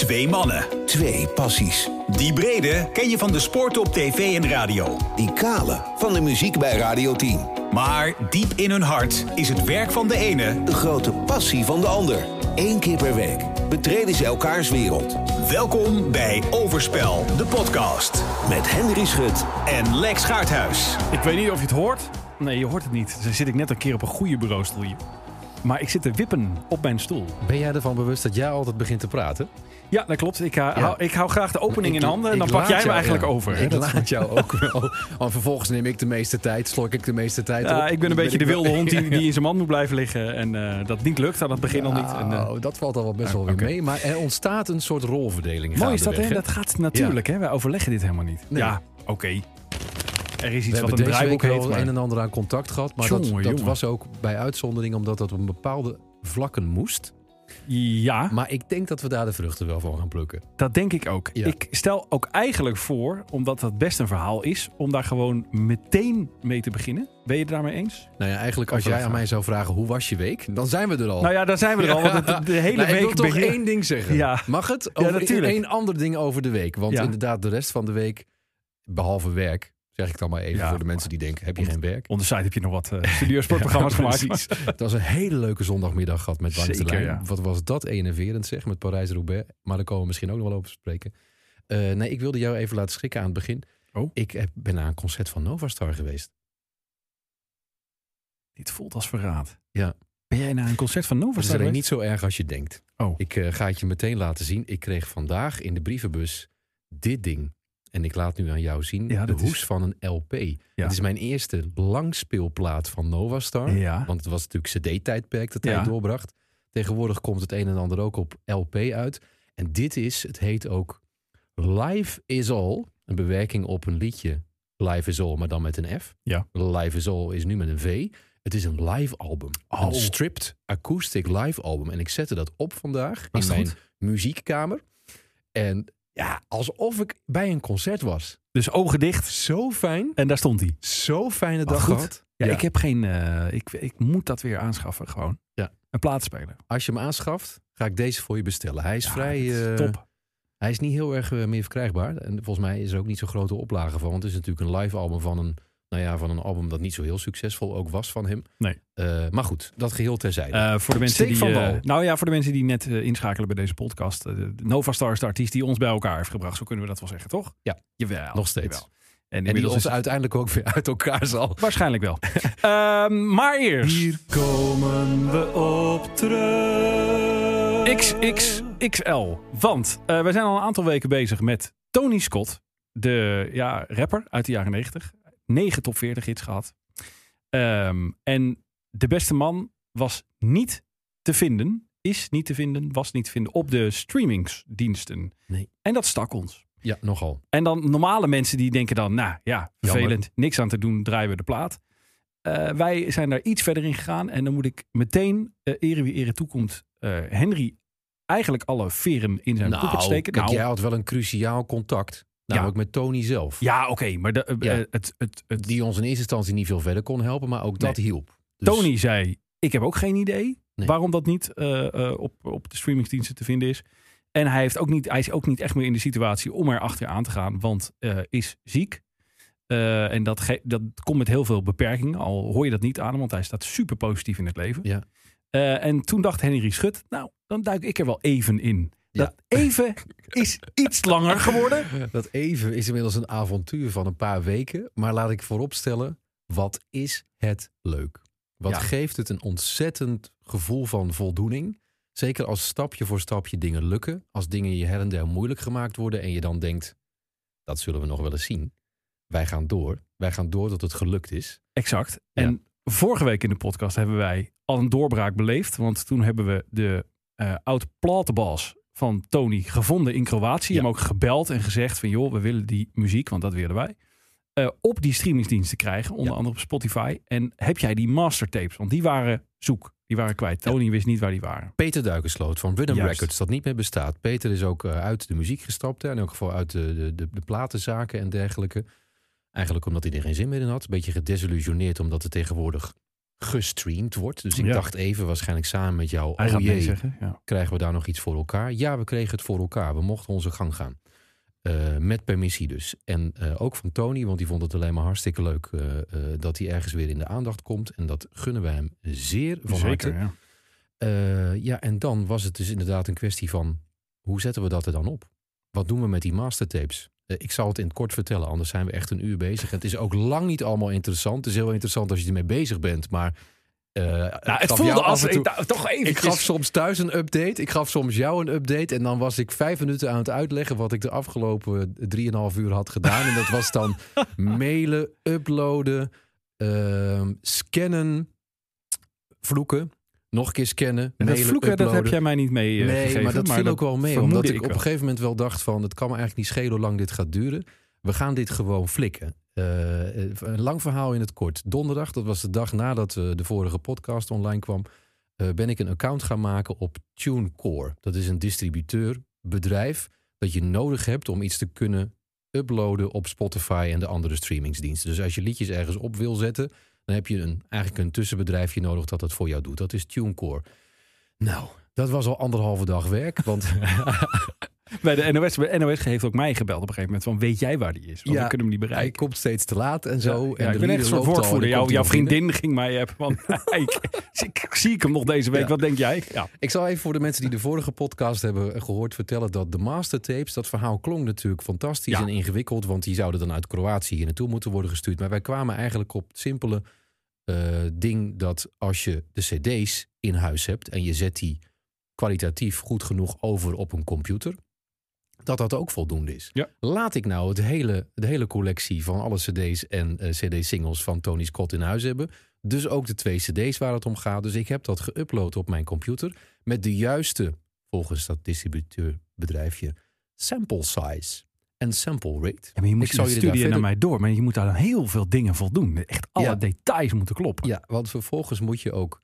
Twee mannen. Twee passies. Die brede ken je van de sport op tv en radio. Die kale van de muziek bij Radio 10. Maar diep in hun hart is het werk van de ene... De grote passie van de ander. Eén keer per week betreden ze elkaars wereld. Welkom bij Overspel, de podcast. Met Henry Schut. En Lex Gaarthuis. Ik weet niet of je het hoort. Nee, je hoort het niet. Dan zit ik net een keer op een goede bureaustoel hier. Maar ik zit te wippen op mijn stoel. Ben jij ervan bewust dat jij altijd begint te praten? Ja, dat klopt. Ik, uh, hou, ik hou graag de opening Ik in handen en dan pak jij me eigenlijk ja. over. Ik Dat- laat jou ook wel. Want vervolgens neem ik de meeste tijd, slok ik de meeste tijd Ja, op. ik ben een beetje de wel- wilde hond die, die in zijn mand moet blijven liggen. En eh, dat niet lukt aan het begin al niet. En, eh, Oh, dat valt al wel best wel weer mee. Maar er ontstaat een soort rolverdeling. mooi is dat, hè? Dat gaat natuurlijk, hè? Wij overleggen dit helemaal niet. Nee. Ja, oké. Er is We iets wat hebben een draaiboek wel heet. een maar- en ander aan contact gehad. Maar dat, was ook bij uitzondering omdat dat op een bepaalde vlakken moest. Ja, Maar ik denk dat we daar de vruchten wel van gaan plukken. dat denk ik ook. Ja. Ik stel ook eigenlijk voor, omdat dat best een verhaal is, om daar gewoon meteen mee te beginnen. Ben je het daarmee eens? Nou ja, eigenlijk als jij aan mij zou vragen hoe was je week, dan zijn we er al. Nou ja, daar zijn we er al. Want de, de hele Nou, week ik wil toch begin- één ding zeggen. Ja. Mag het? Ja, Over natuurlijk. één ander ding over de week. Want Ja. inderdaad, de rest van de week, behalve werk, zeg ik dan maar even Ja. voor de mensen die denken, heb je geen werk? On the side heb je nog wat uh, studiosportprogramma's Ja, gemaakt. Het was een hele leuke zondagmiddag gehad met Langs Zeker, ja. Wat was dat enerverend zeg, met Parijs-Roubaix. Maar daar komen we misschien ook nog wel over spreken. Eh, nee, ik wilde jou even laten schrikken aan het begin. Oh. Ik heb, ben naar een concert van Novastar geweest. Dit voelt als verraad. Ja. Ben jij naar een concert van Nova Dat is niet zo erg als je denkt. Oh. Ik eh, ga het je meteen laten zien. Ik kreeg vandaag in de brievenbus dit ding. En ik laat nu aan jou zien Ja, de is- hoes van een LP. Het is mijn eerste langspeelplaat van Novastar. Ja. Want het was natuurlijk cd-tijdperk dat hij doorbracht. Tegenwoordig komt het een en ander ook op LP uit. En dit is, het heet ook Live is All. Een bewerking op een liedje Live is All, maar dan met een F. Ja. Live is All is nu met een V. Het is een live album. Oh. Een stripped acoustic live album. En ik zette dat op vandaag Was in mijn goed? muziekkamer. En ja, alsof ik bij een concert was. Dus ogen dicht Zo fijn. en daar stond hij. Zo fijne dag goed. gehad. Ja, Ja. ik heb geen... eh, ik, ik moet dat weer aanschaffen gewoon. Ja. Een plaatspeler. Als je hem aanschaft, ga ik deze voor je bestellen. Hij is Ja, vrij... dat eh, top. Hij is niet heel erg eh, meer verkrijgbaar. En volgens mij is er ook niet zo'n grote oplage van. Want het is natuurlijk een live album van een, nou ja, van een album dat niet zo heel succesvol ook was van hem. Nee. Eh, maar goed, dat geheel terzijde. Eh, voor de mensen Steek die, van eh, nou ja, voor de mensen die net inschakelen bij deze podcast. de Nova Star is de artiest die ons bij elkaar heeft gebracht. Zo kunnen we dat wel zeggen, toch? Ja. Jawel. Nog steeds. jawel. En en die inmiddels ons is uiteindelijk ook weer uit elkaar zal. waarschijnlijk wel. Ehm, maar eerst. Hier komen we op terug. XXXL. Want eh, we zijn al een aantal weken bezig met Tony Scott. De ja, rapper uit de jaren 90. 9 top 40 hits gehad. Ehm, en de beste man was niet te vinden. Is niet te vinden, was niet te vinden op de streamingsdiensten. Nee. En dat stak ons. Ja, nogal. En dan normale mensen die denken dan, nou ja, vervelend, niks aan te doen, draaien we de plaat. Eh, wij zijn daar iets verder in gegaan en dan moet ik meteen, eh ere wie ere toekomt, eh Henry eigenlijk alle veren in zijn Nou, steken. kijk, Nou, jij had wel een cruciaal contact. Namelijk met Tony zelf. ja, oké, maar de, eh, Ja. eh, het, het, het, Die ons in eerste instantie niet veel verder kon helpen. Maar ook dat hielp. Dus- Tony zei, ik heb ook geen idee Nee. waarom dat niet eh, op, op de streamingsdiensten te vinden is. En hij, heeft ook niet, hij is ook niet echt meer in de situatie om er achteraan te gaan, want is ziek. En dat, ge- dat komt met heel veel beperkingen, al hoor je dat niet aan hem, want hij staat super positief in het leven. Ja. En toen dacht Henry Schut, nou, dan duik ik er wel even in. Ja. Dat even is iets langer geworden. Dat even is inmiddels een avontuur van een paar weken. Maar laat ik vooropstellen, wat is het leuk? Wat Ja. geeft het een ontzettend gevoel van voldoening? Zeker als stapje voor stapje dingen lukken. Als dingen je her en der moeilijk gemaakt worden. En je dan denkt, dat zullen we nog wel eens zien. Wij gaan door. Wij gaan door tot het gelukt is. Exact. Ja. En vorige week in de podcast hebben wij al een doorbraak beleefd. Want toen hebben we de eh oud platenbas van Tony gevonden in Kroatië. Ja. Hem ook gebeld en gezegd van joh, we willen die muziek, want dat willen wij. eh, op die streamingsdiensten krijgen, onder Ja. andere op Spotify. En heb jij die mastertapes? Want die waren zoek. Die waren kwijt. Tony wist niet waar die waren. Peter Duikensloot van Rhythm Juist. Records, dat niet meer bestaat. Peter is ook eh, uit de muziek gestapt. Hè, in elk geval uit de, de, de, de platenzaken en dergelijke. Eigenlijk omdat hij er geen zin meer in had. Een beetje gedesillusioneerd omdat er tegenwoordig gestreamd wordt. Dus ik Ja. dacht even, waarschijnlijk samen met jou, Hij oh gaat nee jee, zeggen. Ja. krijgen we daar nog iets voor elkaar? Ja, we kregen het voor elkaar. We mochten onze gang gaan. Eh, met permissie dus. En eh, ook van Tony, want die vond het alleen maar hartstikke leuk eh, dat hij ergens weer in de aandacht komt. En dat gunnen we hem zeer van Zeker, harte. ja. Ja, en dan was het dus inderdaad een kwestie van hoe zetten we dat er dan op? Wat doen we met die mastertapes? Eh, ik zal het in het kort vertellen, anders zijn we echt een uur bezig. Het is ook lang niet allemaal interessant. Het is heel interessant als je ermee bezig bent, maar. eh, Nou, ik het voelde als... toe- ik, toch even. ik gaf soms thuis een update. Ik gaf soms jou een update. En dan was ik vijf minuten aan het uitleggen wat ik de afgelopen drieënhalf uur had gedaan. En dat was dan mailen, uploaden, ehm, scannen, vloeken. Nog een keer scannen, dat vloeken, dat heb jij mij niet mee eh, Nee, gegeven, maar dat viel ook wel mee. Omdat ik, ik op een gegeven moment wel dacht van... het kan me eigenlijk niet schelen hoe lang dit gaat duren. We gaan dit gewoon flikken. Eh, een lang verhaal in het kort. Donderdag, dat was de dag nadat eh, de vorige podcast online kwam... eh, ben ik een account gaan maken op TuneCore. Dat is een distributeurbedrijf dat je nodig hebt om iets te kunnen uploaden op Spotify en de andere streamingsdiensten. Dus als je liedjes ergens op wil zetten, dan heb je een, eigenlijk een tussenbedrijfje nodig dat dat voor jou doet. Dat is TuneCore. Nou, dat was al anderhalve dag werk. Want Bij de NOS, NOS heeft ook mij gebeld op een gegeven moment van weet jij waar die is? Want Ja, we kunnen hem niet hij bereiken. komt steeds te laat en zo. Ja, en ik de ben echt een soort en woordvoerder. Jouw, hij jouw binnen. vriendin ging mij appen van ik, ik, zie ik hem nog deze week. Ja. Wat denk jij? Ja. Ik zal even voor de mensen die de vorige podcast hebben gehoord vertellen dat de mastertapes, dat verhaal klonk natuurlijk fantastisch Ja. en ingewikkeld, want die zouden dan uit Kroatië hier naartoe moeten worden gestuurd. Maar wij kwamen eigenlijk op het simpele eh, ding dat als je de cd's in huis hebt en je zet die kwalitatief goed genoeg over op een computer, dat dat ook voldoende is. Ja. Laat ik nou het hele, de hele collectie van alle cd's en eh, cd-singles van Tony Scott in huis hebben. Dus ook de twee cd's waar het om gaat. Dus ik heb dat geüpload op mijn computer met de juiste, volgens dat distributeurbedrijfje, sample size en sample rate. Ja, maar je moet Ik je studie naar verder- mij door. Maar je moet daar dan heel veel dingen voldoen. Echt alle Ja. details moeten kloppen. Ja, want vervolgens moet je ook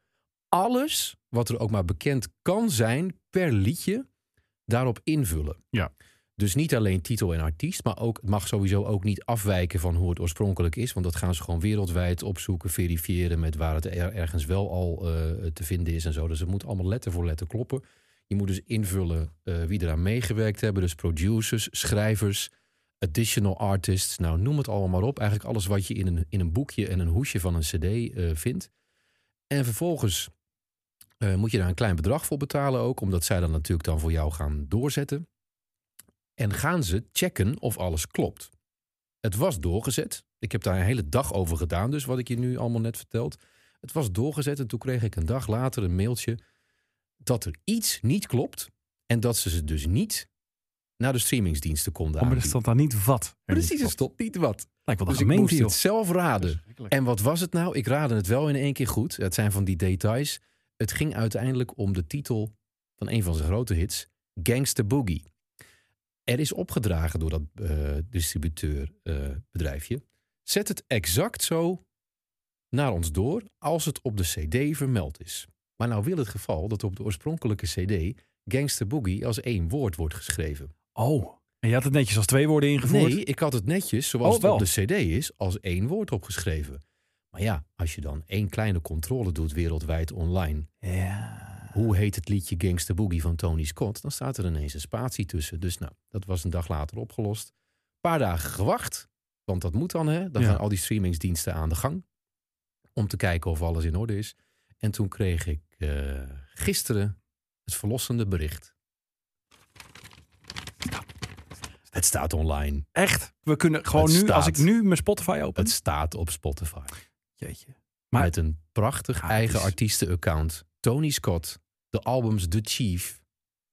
alles wat er ook maar bekend kan zijn per liedje daarop invullen. Ja. Dus niet alleen titel en artiest, maar ook, het mag sowieso ook niet afwijken van hoe het oorspronkelijk is. Want dat gaan ze gewoon wereldwijd opzoeken, verifiëren met waar het er- ergens wel al eh, te vinden is en zo. Dus het moet allemaal letter voor letter kloppen. Je moet dus invullen eh, wie eraan meegewerkt hebben. Dus producers, schrijvers, additional artists. Nou, noem het allemaal maar op. Eigenlijk alles wat je in een, in een boekje en een hoesje van een cd eh, vindt. En vervolgens eh, moet je daar een klein bedrag voor betalen ook. Omdat zij dan natuurlijk dan voor jou gaan doorzetten. En gaan ze checken of alles klopt. Het was doorgezet. Ik heb daar een hele dag over gedaan, dus wat ik je nu allemaal net verteld. Het was doorgezet en toen kreeg ik een dag later een mailtje dat er iets niet klopt. En dat ze ze dus niet naar de streamingsdiensten konden Oh, maar er stond daar niet wat. Precies, er stond niet wat. Lijkt wel Dus ik moest het zelf raden. En wat was het nou? Ik raadde het wel in één keer goed. Het zijn van die details. Het ging uiteindelijk om de titel van een van zijn grote hits, Gangsta Boogie. Er is opgedragen door dat eh distributeurbedrijfje. Zet het exact zo naar ons door als het op de CD vermeld is. Maar nou wil het geval dat op de oorspronkelijke CD Gangsta Boogie als één woord wordt geschreven. Oh, en je had het netjes als twee woorden ingevoerd? Nee, ik had het netjes, zoals Oh, het op de CD is, als één woord opgeschreven. Maar ja, als je dan één kleine controle doet wereldwijd online. Ja. Hoe heet het liedje Gangsta Boogie van Tony Scott? Dan staat er ineens een spatie tussen. Dus nou, dat was een dag later opgelost. Een paar dagen gewacht. Want dat moet dan, hè? Dan Ja. gaan al die streamingsdiensten aan de gang. Om te kijken of alles in orde is. En toen kreeg ik eh, gisteren het verlossende bericht. Het staat online. Echt? We kunnen gewoon Het nu, als ik nu mijn Spotify open. Het staat op Spotify. Jeetje. Maar- met een prachtig Ja, eigen is- artiestenaccount. Tony Scott. De albums The Chief.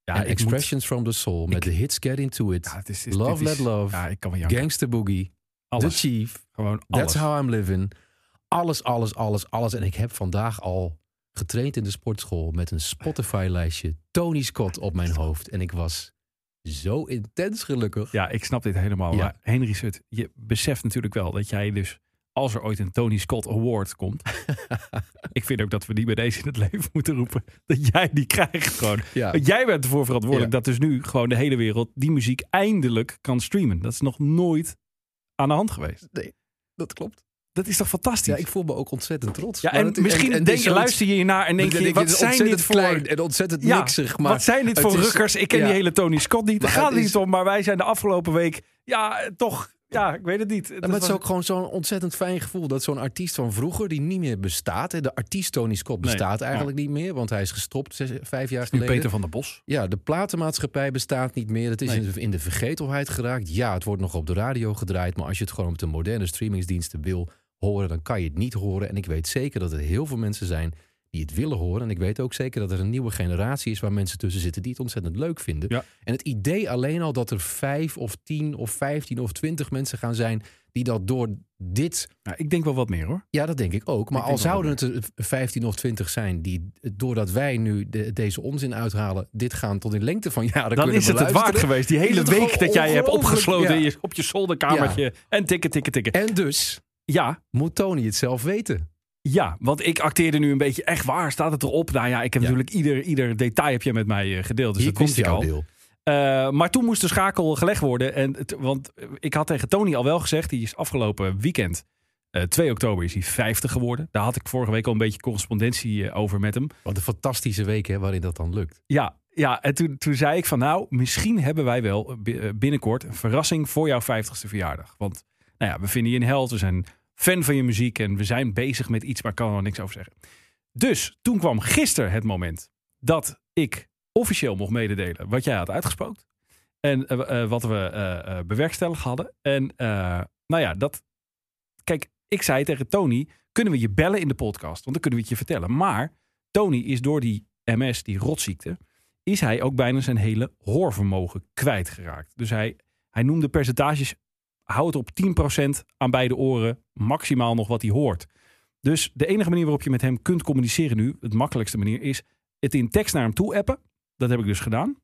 Ja, en moet- Expressions from the Soul. Met Ik- de hits Get Into It. Ja, het is, het is- Love Let Love. Ja, ik kan wel janken. Gangsta Boogie. Alles. The Chief. Gewoon alles. That's How I'm Living. Alles, alles, alles, alles. En ik heb vandaag al getraind in de sportschool met een Spotify-lijstje Tony Scott op mijn hoofd. En ik was zo intens gelukkig. Ja, ik snap dit helemaal. Ja. Maar Henry Sut, je beseft natuurlijk wel dat jij dus, als er ooit een Tony Scott Award komt. ik vind ook dat we die bij deze in het leven moeten roepen. Dat jij die krijgt gewoon. Ja. Want Jij bent ervoor verantwoordelijk Ja. dat dus nu gewoon de hele wereld die muziek eindelijk kan streamen. Dat is nog nooit aan de hand geweest. Dat klopt. Dat is toch fantastisch? Ja, ik voel me ook ontzettend trots. Ja, en misschien en- en denk, dit is luister je hiernaar en denk je, denk wat zijn dit voor... klein en ontzettend Ja, niksig. Maar wat zijn dit voor is- rukkers? Ik ken ja. die hele Tony Scott niet. Daar gaat het is- niet om. Maar wij zijn de afgelopen week... Ja, toch... Ja, ik weet het niet. Ja, maar het is ook gewoon zo'n ontzettend fijn gevoel dat zo'n artiest van vroeger, die niet meer bestaat. hè, De artiest Tony Scott Nee, bestaat eigenlijk niet meer, want hij is gestopt zes, vijf jaar geleden. Peter van der Bos. Ja, de platenmaatschappij bestaat niet meer. Het is Nee. in, de, in de vergetelheid geraakt. Ja, het wordt nog op de radio gedraaid. Maar als je het gewoon op de moderne streamingsdiensten wil horen, dan kan je het niet horen. En ik weet zeker dat er heel veel mensen zijn die het willen horen. En ik weet ook zeker dat er een nieuwe generatie is waar mensen tussen zitten die het ontzettend leuk vinden. Ja. En het idee alleen al dat er vijf of tien of vijftien of twintig mensen gaan zijn die dat door dit Ja, ik denk wel wat meer hoor. ja, dat denk ik ook. Maar Ik al zouden het er 15 of 20 zijn die, doordat wij nu de- deze onzin uithalen, dit gaan tot in lengte van jaren Dan kunnen is het het waard geweest. Die hele week dat jij hebt opgesloten ja. op je zolderkamertje. En tikken, tikken, tikken. En dus Ja, moet Tony het zelf weten. Ja, want ik acteerde nu een beetje echt waar. Staat het erop? Nou ja, ik heb Ja. natuurlijk ieder, ieder detail heb je met mij eh, gedeeld. Dus Hier dat komt ik jouw al. deel. Eh, maar toen moest de schakel gelegd worden. En het- want ik had tegen Tony al wel gezegd, die is afgelopen weekend, eh 2 oktober, is hij 50 geworden. Daar had ik vorige week al een beetje correspondentie eh, over met hem. Wat een fantastische week hè, waarin dat dan lukt. Ja, ja en toen, toen zei ik van nou, misschien hebben wij wel bi- eh, binnenkort een verrassing voor jouw 50ste verjaardag. Want nou ja, we vinden je een held, we zijn fan van je muziek en we zijn bezig met iets, maar kan er niks over zeggen. Dus toen kwam gisteren het moment dat ik officieel mocht mededelen wat jij had uitgesproken. En eh, eh, wat we eh, bewerkstelligd hadden. En nou ja, dat. Kijk, ik zei tegen Tony: kunnen we je bellen in de podcast? Want dan kunnen we het je vertellen. Maar Tony is door die MS, die rotziekte, is hij ook bijna zijn hele hoorvermogen kwijtgeraakt. Dus hij, hij noemde percentages, hou het op 10% aan beide oren, maximaal nog wat hij hoort. Dus de enige manier waarop je met hem kunt communiceren nu, het makkelijkste manier, is het in tekst naar hem toe appen. Dat heb ik dus gedaan.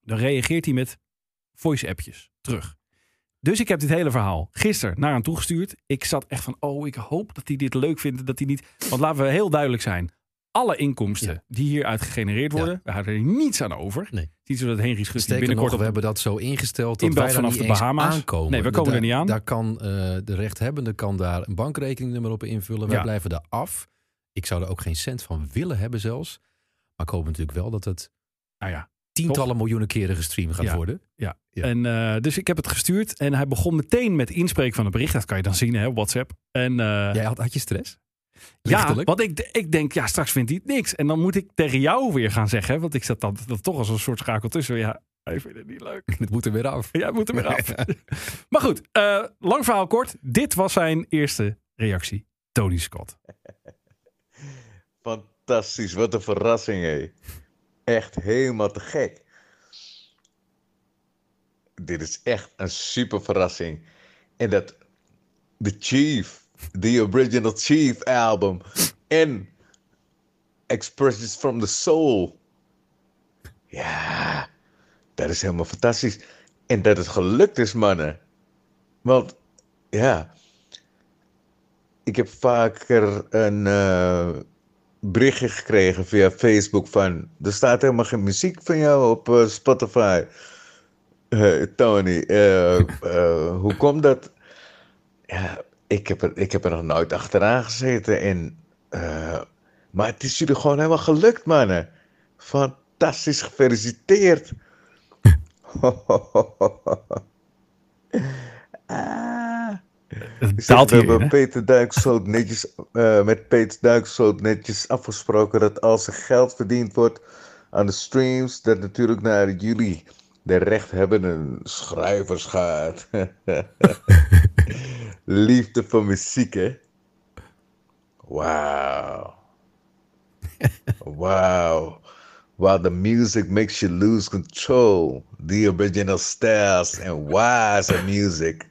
Dan reageert hij met voice-appjes terug. Dus ik heb dit hele verhaal gisteren naar hem toegestuurd. Ik zat echt van, oh, ik hoop dat hij dit leuk vindt. Dat hij niet. Want laten we heel duidelijk zijn. Alle inkomsten Ja. die hieruit gegenereerd worden, we houden er niets aan over. Nee. Niet zo dat Henry Schut binnenkort nog, we hebben dat zo ingesteld dat wij vanaf de Bahama's. aankomen. Nee, we komen daar, er niet aan. Daar kan eh, de rechthebbende kan daar een bankrekeningnummer op invullen. Wij Ja. blijven daar af. Ik zou er ook geen cent van willen hebben zelfs. Maar ik hoop natuurlijk wel dat het Nou ja, tientallen miljoenen keren gestreamd gaat Ja. worden. Ja. En, eh, dus ik heb het gestuurd en hij begon meteen met inspreken van het bericht. Dat kan je dan zien hè, op WhatsApp. En, eh, Jij had, had je stress? Ja, want ik, ik denk, ja, straks vindt hij het niks. En dan moet ik tegen jou weer gaan zeggen, want ik zat dan dat toch als een soort schakel tussen. Ja, hij vindt het niet leuk. Het moet er weer af. Jij moet er weer af. maar goed, eh, lang verhaal kort. Dit was zijn eerste reactie. Tony Scott. Fantastisch, wat een verrassing, hé. Echt helemaal te gek. Dit is echt een super verrassing. En dat The Chief, The Original Chief album en Expressions from the Soul. Ja, dat is helemaal fantastisch. En dat het gelukt is, mannen. Want, ja, ik heb vaker een eh, berichtje gekregen via Facebook van... Er staat helemaal geen muziek van jou op eh, Spotify. Tony, eh, hoe komt dat? Ja, ik heb, er, ik heb er nog nooit achteraan gezeten. En, eh, maar het is jullie gewoon helemaal gelukt, mannen. Fantastisch, gefeliciteerd. ah. Het daalt? Peter Duiksloot netjes, eh, met Peter Duiksloot netjes afgesproken dat als er geld verdiend wordt aan de streams, dat natuurlijk naar jullie, de rechthebbende schrijvers gaat. Liefde voor muziek, hè? Wow. Wow. While the music makes you lose control, the original styles and wise music.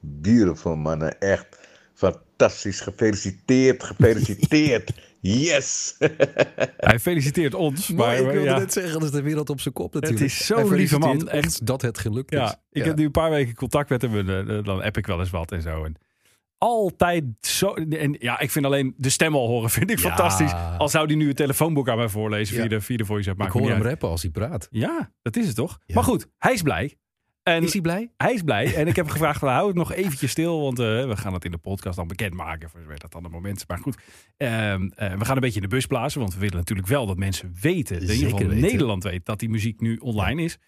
Beautiful, mannen. Echt fantastisch. Gefeliciteerd, gefeliciteerd. Yes! Hij feliciteert ons. Maar Maar, ik wilde ja, net zeggen, dat is de wereld op zijn kop natuurlijk. is zo'n lieve man, echt. dat het gelukt is. ja, ik heb nu een paar weken contact met hem. En, eh, dan app ik wel eens wat en zo. En altijd zo. En ja, ik vind alleen de stem al horen vind ik Ja. fantastisch. Al zou hij nu het telefoonboek aan mij voorlezen Ja. via de, via de voice app. Ik hoor hem uit. rappen als hij praat. Ja, dat is het toch? Ja. Maar goed, hij is blij. En Is hij blij? hij is blij. En ik heb hem gevraagd, van, hou het nog eventjes stil. Want eh, we gaan het in de podcast dan bekendmaken. Voor zover dat dan het moment is. Maar goed, ehm, eh, we gaan een beetje in de bus blazen. Want we willen natuurlijk wel dat mensen weten. In ieder geval weten. Nederland weet dat die muziek nu online is.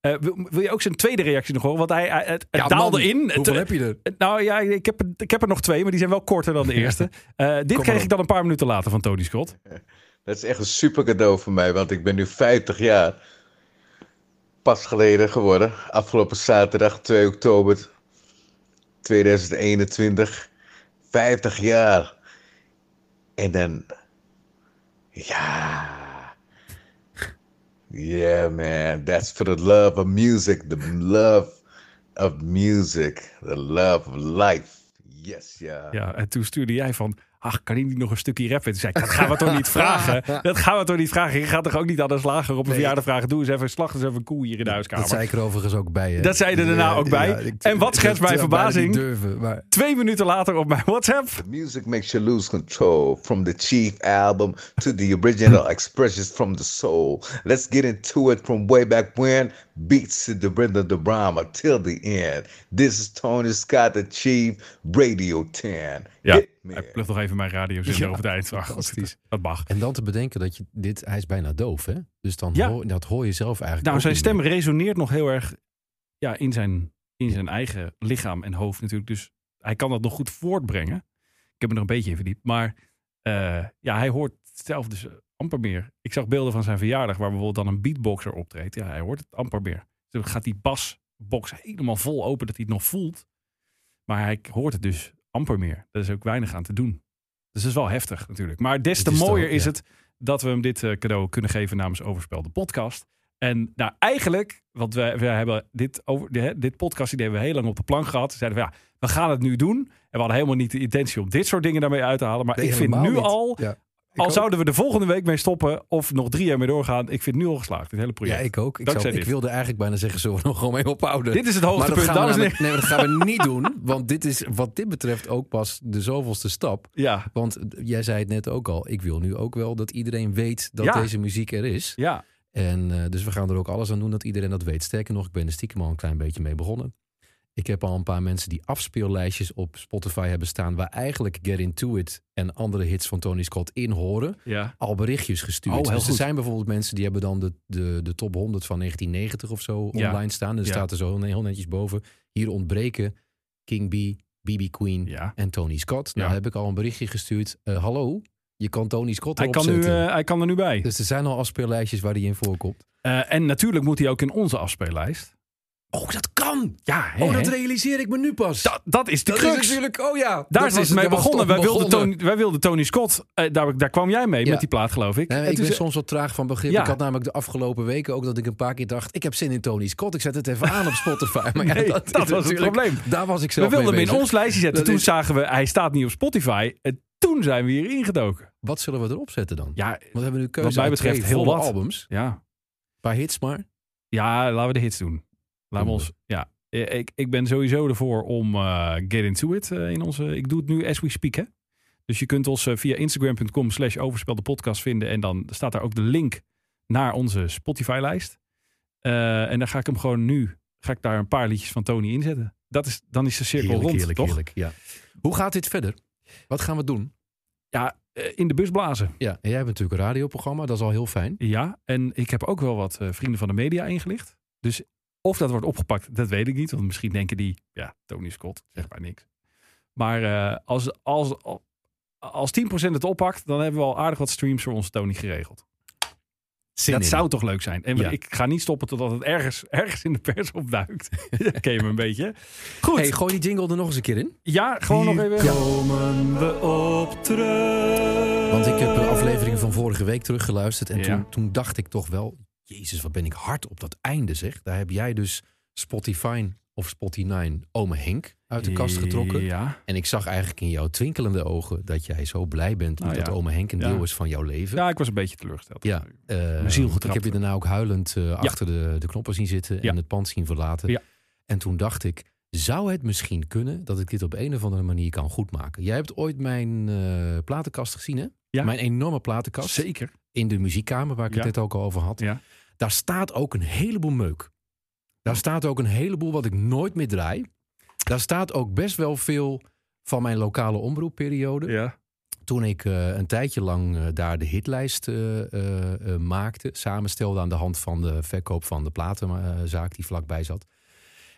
Eh, wil, wil je ook zijn tweede reactie nog horen? Want hij, hij- het, het Ja, daalde man, in. Hoeveel Het- heb je er? nou ja, ik heb, ik heb er nog twee, maar die zijn wel korter dan de eerste. Eh, dit kreeg op. ik dan een paar minuten later van Tony Scott. Dat is echt een super cadeau voor mij, want ik ben nu 50 jaar pas geleden geworden. Afgelopen zaterdag 2 oktober 2021. 50 jaar. En dan, ja. Yeah, man. That's for the love of music. The love of music. The love of life. Yes, ja. Ja, en toen stuurde jij van, ach, kan hij niet nog een stukje rappen? Toen zei ik, dat gaan we toch niet vragen? Dat gaan we toch niet vragen? Je gaat toch ook niet aan de slager op een Nee. verjaardag vragen, doe eens even, slag eens even een koe hier in de huiskamer. Dat zei ik er overigens ook bij. Hè? Dat zei je er daarna ook bij. En wat schetst mijn verbazing? Durven, maar... Twee minuten later op mijn WhatsApp. The music makes you lose control from the chief album to the original expressions from the soul. Let's get into it from way back when. Beats to the rhythm, the drama till the end. This is Tony Scott, the chief, Radio 10. Ja, hij pluft nog even mijn radiozender Ja, over het eind. Maar goed, fantastisch. Dat mag. En dan te bedenken dat je dit... Hij is bijna doof, hè? Dus dan Ja. hoor, dat hoor je zelf eigenlijk Nou, zijn stem meer. resoneert nog heel erg ja, in, zijn, in zijn eigen lichaam en hoofd natuurlijk. Dus hij kan dat nog goed voortbrengen. Ik heb me er een beetje in verdiept. Maar eh, ja, hij hoort zelf dus amper meer. Ik zag beelden van zijn verjaardag waar bijvoorbeeld dan een beatboxer optreedt. Ja, hij hoort het amper meer. Dus dan gaat die basbox helemaal vol open dat hij het nog voelt. Maar hij hoort het dus amper meer. Er is ook weinig aan te doen. Dus dat is wel heftig natuurlijk. Maar des te is toch, mooier is ja. het dat we hem dit eh, cadeau kunnen geven namens Overspel, de podcast. En nou, eigenlijk, want we, we hebben dit, over, de- dit podcast idee hebben we heel lang op de plank gehad. We zeiden van ja, we gaan het nu doen. En we hadden helemaal niet de intentie om dit soort dingen daarmee uit te halen. Maar Nee, ik vind nu niet. al, Ja, al ook. zouden we de volgende week mee stoppen of nog drie jaar mee doorgaan. Ik vind het nu al geslaagd, dit hele project. Ja, ik ook. Ik, zou, ik wilde eigenlijk bijna zeggen, zullen we nog gewoon mee ophouden? Dit is het maar dat hoogtepunt, gaan, we namelijk- nee, maar dat gaan we niet doen. Want dit is wat dit betreft ook pas de zoveelste stap. Ja, Want jij zei het net ook al. Ik wil nu ook wel dat iedereen weet dat Ja. deze muziek er is. ja. En eh, dus we gaan er ook alles aan doen dat iedereen dat weet. Sterker nog, ik ben er stiekem al een klein beetje mee begonnen. Ik heb al een paar mensen die afspeellijstjes op Spotify hebben staan... waar eigenlijk Get Into It en andere hits van Tony Scott in horen... ja. al berichtjes gestuurd. Oh, dus er goed. zijn bijvoorbeeld mensen die hebben dan de, de, de top 100 van 1990 of zo Ja. online staan. En er Ja. staat er zo heel netjes boven. Hier ontbreken King B, BB Queen en Tony Scott. Nou heb ik al een berichtje gestuurd. Eh, hallo, je kan Tony Scott Hij, kan nu, eh, hij kan er nu bij. Dus er zijn al afspeellijstjes waar die in voorkomt. Eh, en natuurlijk moet hij ook in onze afspeellijst. Oh, dat kan! Ja, hè, Oh, dat hè? realiseer ik me nu pas. Dat, dat is de dat crux. is natuurlijk, oh ja. Daar dat is het mee begonnen. Wij wilden. Tony, wij wilden Tony Scott. eh, daar, daar kwam jij mee Ja. met die plaat, geloof ik. En ik ben soms wat traag van begrip. Ja. Ik had namelijk de afgelopen weken ook dat ik een paar keer dacht... ik heb zin in Tony Scott, ik zet het even aan op Spotify. Maar Nee, dat is was het probleem. Daar was ik we zelf wilden hem in ons lijstje zetten. Dat toen is- zagen we, hij staat niet op Spotify. En toen zijn we hier ingedoken. Wat zullen we erop zetten dan? Ja, Want we hebben nu keuze Wat mij betreft heel wat. albums. Een ja. paar hits maar. ja, laten we de hits doen. Laten we Doen ons, ja. Eh, Ik, ik ben sowieso ervoor om eh, Get Into It eh, in onze... Ik doe het nu as we speak, hè. Dus je kunt ons via instagram.com slash overspelde podcast vinden. En dan staat daar ook de link naar onze Spotify-lijst. En dan ga ik hem gewoon nu... Ga ik daar een paar liedjes van Tony inzetten. Dat is, dan is de cirkel Heerlijk, rond, heerlijk, toch? heerlijk. Ja. Hoe gaat dit verder? Wat gaan we doen? Ja, in de bus blazen. Ja, en jij hebt natuurlijk een radioprogramma, dat is al heel fijn. Ja, en ik heb ook wel wat vrienden van de media ingelicht. Dus of dat wordt opgepakt, dat weet ik niet. Want misschien denken die, ja, Tony Scott, zeg maar niks. Maar eh, als, als, als 10% het oppakt, dan hebben we al aardig wat streams voor onze Tony geregeld. Zin dat in. zou toch leuk zijn? En Ja. ik ga niet stoppen totdat het ergens, ergens in de pers opduikt. Ken je me een beetje? Goed, Hey, gooi die jingle er nog eens een keer in. ja, gewoon nog even. komen we op terug. Want ik heb de afleveringen van vorige week teruggeluisterd. En Ja. toen, toen dacht ik toch wel... Jezus, wat ben ik hard op dat einde zeg. Daar heb jij dus Spotify of Spotify ome Henk uit de kast getrokken. Ja, En ik zag eigenlijk in jouw twinkelende ogen... dat jij zo blij bent Nou dat ja. ome Henk een Ja. deel is van jouw leven. ja, ik was een beetje teleurgesteld. Ja, Mijn ziel getrapt. Ik heb je daarna ook huilend eh, achter de, de knoppen zien zitten en het pand zien verlaten. Ja. En toen dacht ik, zou het misschien kunnen dat ik dit op een of andere manier kan goedmaken? Jij hebt ooit mijn eh, platenkast gezien, hè? Ja. Mijn enorme platenkast Zeker. In de muziekkamer, waar ik het net ook al over had. Daar staat ook een heleboel meuk. Daar staat ook een heleboel wat ik nooit meer draai. Daar staat ook best wel veel van mijn lokale omroepperiode. Ja. Toen ik eh, een tijdje lang eh, daar de hitlijst eh, maakte, samenstelde aan de hand van de verkoop van de platenzaak die vlakbij zat.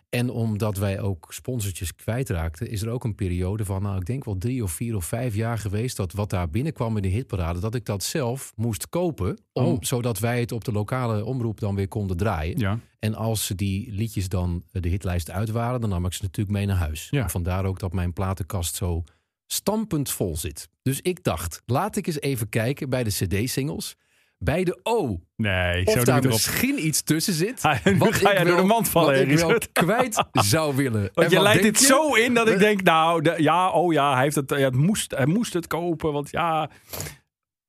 En omdat wij ook sponsortjes kwijtraakten, is er ook een periode van, nou, ik denk wel drie of vier of vijf jaar geweest, dat wat daar binnenkwam in de hitparade, dat ik dat zelf moest kopen, om, Oh. zodat wij het op de lokale omroep dan weer konden draaien. Ja. En als die liedjes dan eh, de hitlijst uit waren, dan nam ik ze natuurlijk mee naar huis. Ja. Vandaar ook dat mijn platenkast zo stampend vol zit. Dus ik dacht, laat ik eens even kijken bij de CD-singles. Bij de O. Nee, Of zo daar misschien iets tussen zit. Ah, nu wat ga jij door de mand vallen, Wat ik wel kwijt zou willen. Want En je leidt dit je? zo in dat ik denk, nou, de- ja, oh ja, hij, heeft het, ja, het moest, hij moest het kopen. Want ja,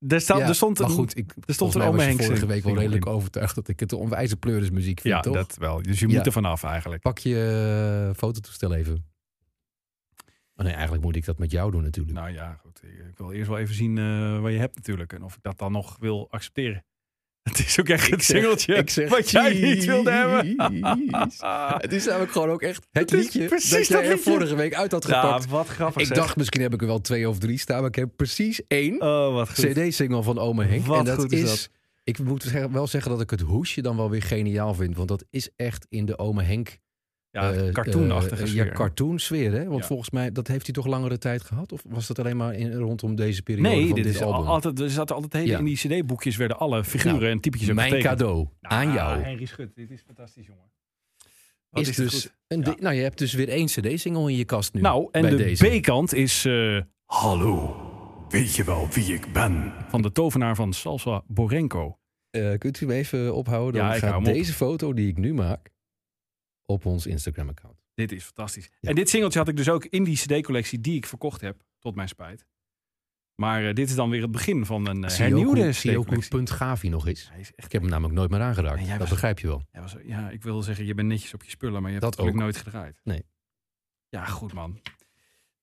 er, staat, Ja, er stond maar goed, ik, er stond een Ome was je Henk vorige week wel redelijk in. overtuigd dat ik het onwijze pleurismuziek vind, Ja, toch? dat wel. Dus je Ja. moet er vanaf eigenlijk. Pak je eh, fototoestel even. Oh nee, eigenlijk moet ik dat met jou doen natuurlijk. Nou ja, goed. Ik wil eerst wel even zien eh, wat je hebt natuurlijk. En of ik dat dan nog wil accepteren. Het is ook echt het zeg- singeltje ik zeg wat jij niet wilde hebben. Het is namelijk gewoon ook echt het, Het liedje precies dat jij dat er liedje. vorige week uit had ja, gepakt. wat grappig ik zeg. dacht, misschien heb ik er wel twee of drie staan, maar ik heb precies één Oh, wat goed. CD-single van Ome Henk. Wat en dat goed is is, dat. ik moet zeggen- wel zeggen dat ik het hoesje dan wel weer geniaal vind, want dat is echt in de Ome Henk Ja, eh, cartoonachtige eh, sfeer. Ja, cartoon sfeer, hè? Want Ja. volgens mij, dat heeft hij toch langere tijd gehad? Of was dat alleen maar in, rondom deze periode Nee, van dit dit, is album? altijd, er zaten altijd hele, Ja. in die cd-boekjes werden alle figuren Nou, en typetjes Mijn getekend. cadeau aan Ah, jou Henry Schut, dit is fantastisch, jongen. Wat is, het dus... goed. Een Ja. Nou, je hebt dus weer één cd-single in je kast nu. Nou, en bij de. B-kant is... eh, Hallo, weet je wel wie ik ben? Van de tovenaar van Salsa Borenko. Eh, kunt u hem even ophouden? Ja, Dan ik hou gaat op. deze foto die ik nu maak op ons Instagram-account. Dit is fantastisch. Ja. En dit singeltje had ik dus ook in die cd-collectie die ik verkocht heb, tot mijn spijt. Maar eh, dit is dan weer het begin van een uh, hernieuwde hoe- zie je ook hoe cd-collectie. punt hij nog is? Hij is echt... Ik heb hem namelijk nooit meer aangeraakt. Dat was- begrijp je wel. Was, ja, ik wil zeggen, je bent netjes op je spullen, maar je hebt Dat natuurlijk ook. nooit gedraaid. Nee. Ja, goed man.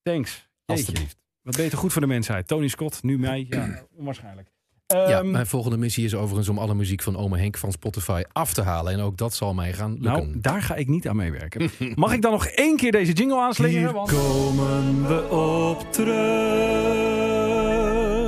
Thanks. Alsjeblieft. Wat beter goed voor de mensheid. Tony Scott, nu mij. Ja, onwaarschijnlijk. Ja, Ehm, mijn volgende missie is overigens om alle muziek van Ome Henk van Spotify af te halen. En ook dat zal mij gaan lukken. nou, daar ga ik niet aan meewerken. Mag ik dan nog één keer deze jingle aanslingeren? Want- komen we op terug.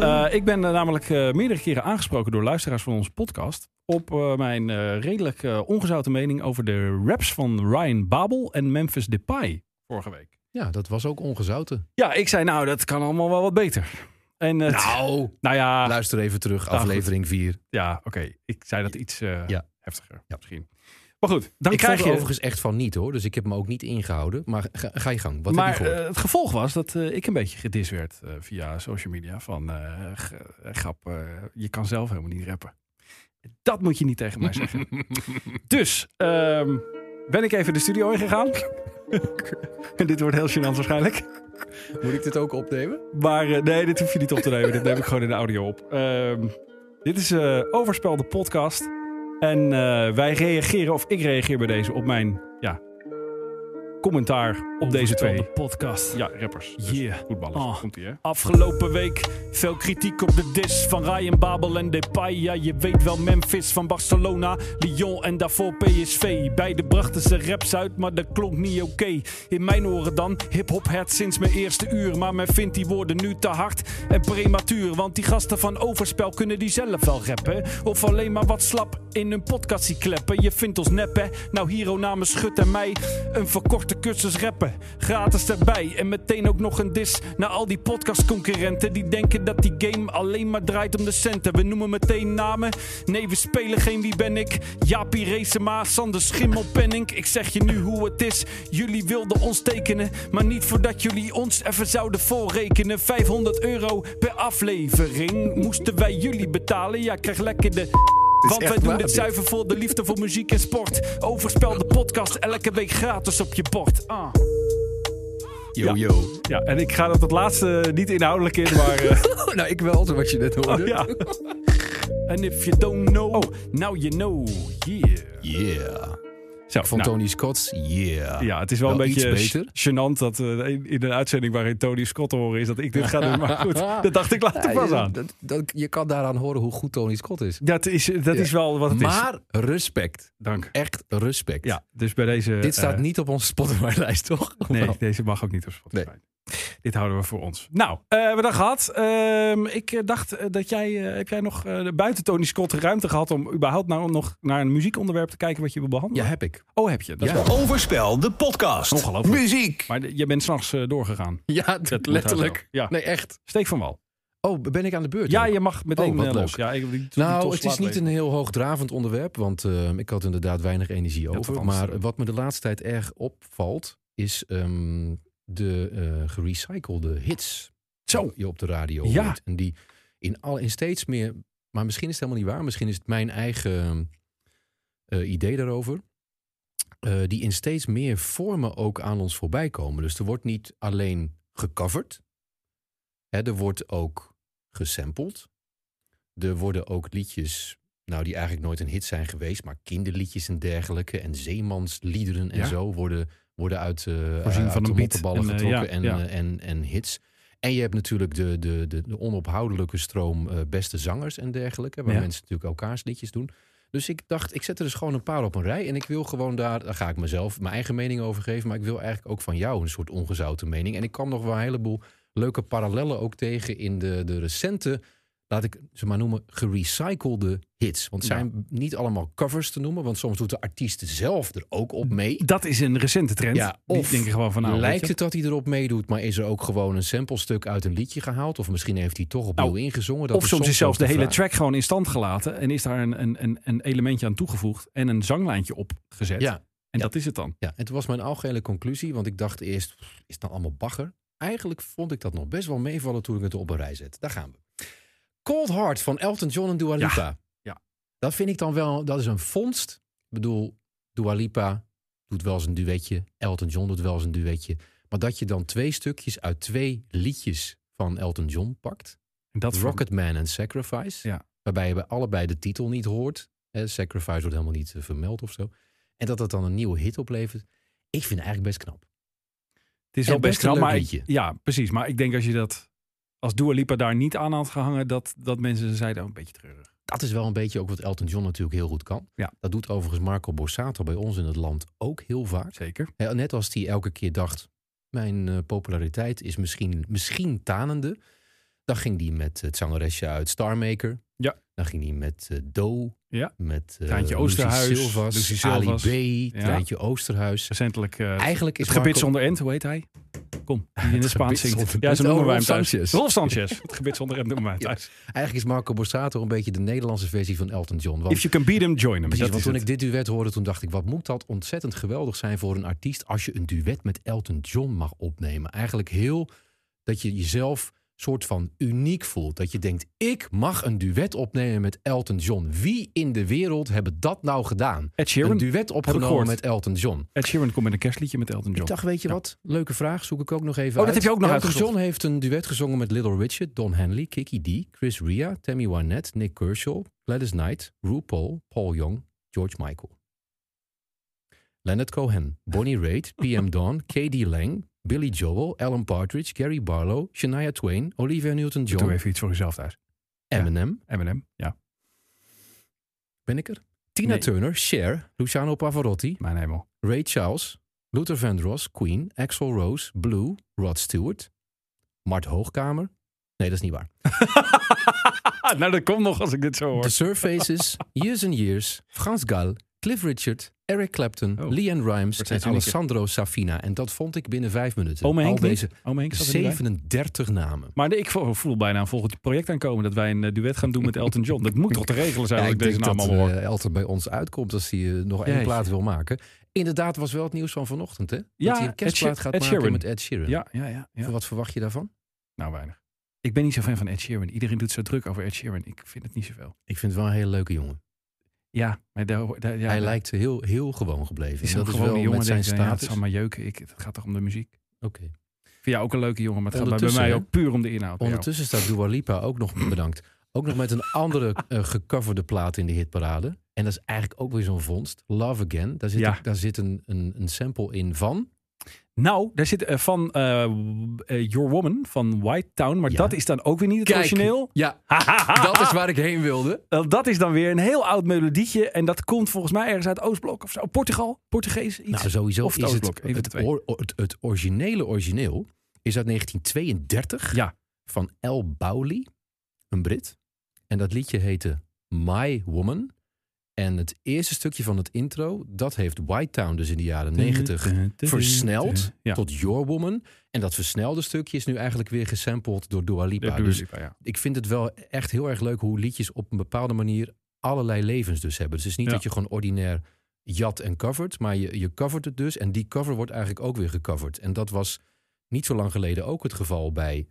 Eh, ik ben eh, namelijk eh, meerdere keren aangesproken door luisteraars van onze podcast. Op mijn redelijk ongezouten mening over de raps van Ryan Babel en Memphis Depay vorige week. Ja, dat was ook ongezouten. Ja, ik zei nou, dat kan allemaal wel wat beter. En het, Nou, nou ja, luister even terug, goed. aflevering 4. ja oké. Ik zei dat iets eh, Ja. heftiger Ja. misschien. Maar goed, dan ik krijg vond je... er overigens echt van niet hoor, dus ik heb me ook niet ingehouden. Maar ga, ga je gang, wat heb maar je gehoord? eh, het gevolg was dat eh, ik een beetje gedis werd via social media. Van, grap, je kan zelf helemaal niet rappen. Dat moet je niet tegen mij zeggen. dus, ehm, ben ik even de studio ingegaan. en dit wordt heel gênant waarschijnlijk. Moet ik dit ook opnemen? Maar eh, nee, dit hoef je niet op te nemen. dit neem ik gewoon in de audio op. Ehm, dit is eh Overspel, de podcast. En eh, wij reageren, of ik reageer bij deze op mijn ja, commentaar op deze twee podcast. ja, rappers. Dus Yeah. voetballers. Ah. Komt ie, hè? Afgelopen week veel kritiek op de dis van Ryan Babel en Depay. Ja, je weet wel Memphis van Barcelona, Lyon en daarvoor PSV. Beide brachten ze raps uit, maar dat klonk niet oké. In mijn oren dan, hip-hop het sinds mijn eerste uur. Maar men vindt die woorden nu te hard en prematuur. Want die gasten van Overspel kunnen die zelf wel rappen. Of alleen maar wat slap in hun podcastie kleppen. Je vindt ons nep, hè? Nou, Hiro namens Schut en mij een verkorte cursus rappen. Gratis erbij. En meteen ook nog een dis naar al die podcastconcurrenten. Die denken dat die game alleen maar draait om de centen. We noemen meteen namen. Nee, we spelen geen wie ben ik. Jaapie Reesema, Sander Schimmelpenning. Ik zeg je nu hoe het is. Jullie wilden ons tekenen. Maar niet voordat jullie ons even zouden voorrekenen. 500 euro per aflevering. Moesten wij jullie betalen? Ja, krijg lekker de... Want wij doen dit zuiver voor de liefde voor muziek en sport. Overspel de podcast elke week gratis op je bord. Ah. Yo, Ja. yo. Ja, en ik ga dat het laatste niet inhoudelijk in, maar... eh, nou, ik wel, zoals je net hoorde. oh, ja. And if you don't know, now you know. Yeah. Yeah. Zo, Van nou, Tony Scott's, yeah. Ja, het is wel, Wel een beetje gênant dat eh, in, een uitzending waarin Tony Scott te horen is dat ik dit ga doen. Maar goed, dat dacht ik later Ja, pas aan. dat, dat- je kan daaraan horen hoe goed Tony Scott is. Dat is, dat Ja. is wel wat het is. Maar respect. Dank. Echt respect. Ja, dus bij deze... Dit staat eh, niet op onze Spotify-lijst, toch? Nee, deze mag ook niet op Spotify. Dit houden we voor ons. Nou, eh, we hebben dat gehad. Ehm, ik eh, dacht eh, dat jij... eh, heb jij nog eh, buiten Tony Scott ruimte gehad om überhaupt nou nog naar een muziekonderwerp te kijken wat je wil behandelen? Ja, heb ik. Oh, heb je? Dat is Ja. wel- Overspel, de podcast. Ongelooflijk. Muziek. Maar de- je bent s'nachts eh doorgegaan. Ja, Dat letterlijk. Ja. Nee, echt. Steek van wal. Oh, ben ik aan de beurt? Ja, ook? je mag meteen Oh, wat los. Ja, ik, die- Nou, het is niet even. een heel hoogdravend onderwerp, want eh, ik had inderdaad weinig energie over. Maar wat me de laatste tijd erg opvalt, is ehm, de eh gerecyclede hits. Zo. Je op de radio Ja. hoort. En die in, al, in steeds meer, maar misschien is het helemaal niet waar, misschien is het mijn eigen eh, idee daarover. eh, die in steeds meer vormen ook aan ons voorbij komen. Dus er wordt niet alleen gecoverd, hè, er wordt ook gesampled. Er worden ook liedjes, nou die eigenlijk nooit een hit zijn geweest, maar kinderliedjes en dergelijke en zeemansliederen en Ja. zo worden, worden uit, Voorzien uit van de mottenballen eh, getrokken en, ja. eh, en, en hits. En je hebt natuurlijk de, de, de, de onophoudelijke stroom beste zangers en dergelijke, waar Ja. mensen natuurlijk elkaars liedjes doen. Dus ik dacht, ik zet er dus gewoon een paar op een rij. En ik wil gewoon daar, daar ga ik mezelf mijn eigen mening over geven. Maar ik wil eigenlijk ook van jou een soort ongezouten mening. En ik kwam nog wel een heleboel leuke parallellen ook tegen in de, de recente, laat ik ze maar noemen, gerecyclede hits. Want het Ja. zijn niet allemaal covers te noemen. Want soms doet de artiest zelf er ook op mee. Dat is een recente trend. Ja, Die of denken gewoon van nou, Lijkt het dat hij erop meedoet, maar is er ook gewoon een samplestuk uit een liedje gehaald? Of misschien heeft hij toch opnieuw Nou, ingezongen? Dat Of soms is zelfs de hele vraag. track gewoon in stand gelaten en is daar een, een, een, een elementje aan toegevoegd en een zanglijntje opgezet. Ja, En ja. dat is het dan. Ja, en toen was mijn algehele conclusie, want ik dacht eerst, is het nou allemaal bagger? Eigenlijk vond ik dat nog best wel meevallen toen ik het op een rij zet. Daar gaan we. Cold Heart van Elton John en Dua Ja, Lipa. ja. Dat vind ik dan wel, dat is een vondst. Ik bedoel, Dua Lipa doet wel eens een duetje. Elton John doet wel eens een duetje. Maar dat je dan twee stukjes uit twee liedjes van Elton John pakt. En dat Rocketman en Sacrifice. Ja. Waarbij je bij allebei de titel niet hoort. Sacrifice wordt helemaal niet eh, vermeld of zo. En dat het dan een nieuwe hit oplevert. Ik vind het eigenlijk best knap. Het is wel best best een knap, leuk maar ik- ja, precies. Maar ik denk als je dat als Dua Lipa daar niet aan had gehangen, dat, dat mensen zeiden oh, een beetje treurig. Dat is wel een beetje ook wat Elton John natuurlijk heel goed kan. Ja. Dat doet overigens Marco Borsato bij ons in het land ook heel vaak. Zeker. Net als hij elke keer dacht, mijn eh, populariteit is misschien, misschien tanende. Dan ging hij met het zangeresje uit Starmaker. Ja. Dan ging hij met eh Do. Ja. Met eh, Treintje Lucy Oosterhuis, Silvas, Ali Silvas. B. Treintje Oosterhuis. Recentelijk eh, Eigenlijk is het gebit zonder end, hoe heet hij? Kom, die in het Spaans zingt. Ja, end. noemen wij hem Rolf thuis. Sanchez. Rolf Sanchez. Het gebit zonder end noemen wij hem Ja. thuis. Eigenlijk is Marco Borsato een beetje de Nederlandse versie van Elton John. Want If you can beat him, join him. Precies, want toen het. ik dit duet hoorde, toen dacht ik, wat moet dat ontzettend geweldig zijn voor een artiest als je een duet met Elton John mag opnemen. Eigenlijk heel dat je jezelf soort van uniek voelt. Dat je denkt, ik mag een duet opnemen met Elton John. Wie in de wereld hebben dat nou gedaan? Ed Sheeran. Een duet opgenomen met Elton John. Ed Sheeran komt met een kerstliedje met Elton John. Ik dacht, weet je Ja. wat? Leuke vraag, zoek ik ook nog even Oh, dat uit. heb je ook nog Elton. John heeft een duet gezongen met Little Richard, Don Henley, Kiki D, Chris Ria, Tammy Wynette, Nick Kershaw, Gladys Knight, RuPaul, Paul Young, George Michael. Leonard Cohen, Bonnie Raitt, PM Dawn, K.D. Lang, Billy Joel, Alan Partridge, Gary Barlow, Shania Twain, Olivia Doe Newton-John, even iets voor jezelf thuis. Eminem. Eminem, ja. Ben ik er? Tina Nee. Turner, Cher, Luciano Pavarotti, Mijn hemel. Ray Charles, Luther Vandross, Queen, Axl Rose, Blue, Rod Stewart, Mart Hoogkamer. Nee, dat is niet waar. nou, dat komt nog als ik dit zo hoor. The Surfaces, Years and Years, Frans Gal, Cliff Richard, Eric Clapton, Oh. Leanne Rimes en. Alessandro Safina. En dat vond ik binnen vijf minuten. Ome Henk Al deze niet? Ome Henk zat er niet bij? 37 namen. Maar ik voel bijna een volgend project aankomen dat wij een eh, duet gaan doen met Elton John. Dat moet toch te regelen zijn Ja, als ik ik deze denk naam dat al hoor. eh, Elton bij ons uitkomt als hij eh, nog één Jeetje. plaat wil maken. Inderdaad was wel het nieuws van vanochtend, hè? Ja, dat hij een kerstplaat gaat Ed maken Sheeran. met Ed Sheeran. Ja, ja, ja. ja. Wat verwacht je daarvan? Nou, weinig. Ik ben niet zo fan van Ed Sheeran. Iedereen doet zo druk over Ed Sheeran. Ik vind het niet zoveel. Ik vind het wel een hele leuke jongen. Ja, maar daar, daar- ja, hij lijkt heel, heel gewoon gebleven. is En een dat is gewone wel jongen. met zijn ja, het status. zal maar jeuken. Ik, het gaat toch om de muziek. Oké. Vind jou ook een leuke jongen, maar het gaat bij- mij ook puur om de inhoud. Ondertussen staat Dua Lipa ook nog bedankt. Ook nog met een andere eh, gecoverde plaat in de hitparade. En dat is eigenlijk ook weer zo'n vondst. Love Again. Daar zit, Ja. een, daar zit een, een, een sample in van. Nou, daar zit eh, van eh, eh, Your Woman van White Town. Maar Ja. dat is dan ook weer niet het Kijk. origineel. Ja, dat is waar ik heen wilde. Dat is dan weer een heel oud melodietje. En dat komt volgens mij ergens uit Oostblok of zo. Portugal, Portugees, iets. Nou, sowieso Of het is Oostblok, het, or- het, het originele origineel is uit 1932 Ja. van Al Bowley, een Brit. En dat liedje heette My Woman. En het eerste stukje van het intro, dat heeft White Town dus in de jaren 90 versneld Ja. tot Your Woman. En dat versnelde stukje is nu eigenlijk weer gesampled door Dua Lipa. Dus ja. ik vind het wel echt heel erg leuk hoe liedjes op een bepaalde manier allerlei levens dus hebben. Dus het is niet Ja. dat je gewoon ordinair jat en covert, maar je, je covert het dus. En die cover wordt eigenlijk ook weer gecoverd. En dat was niet zo lang geleden ook het geval bij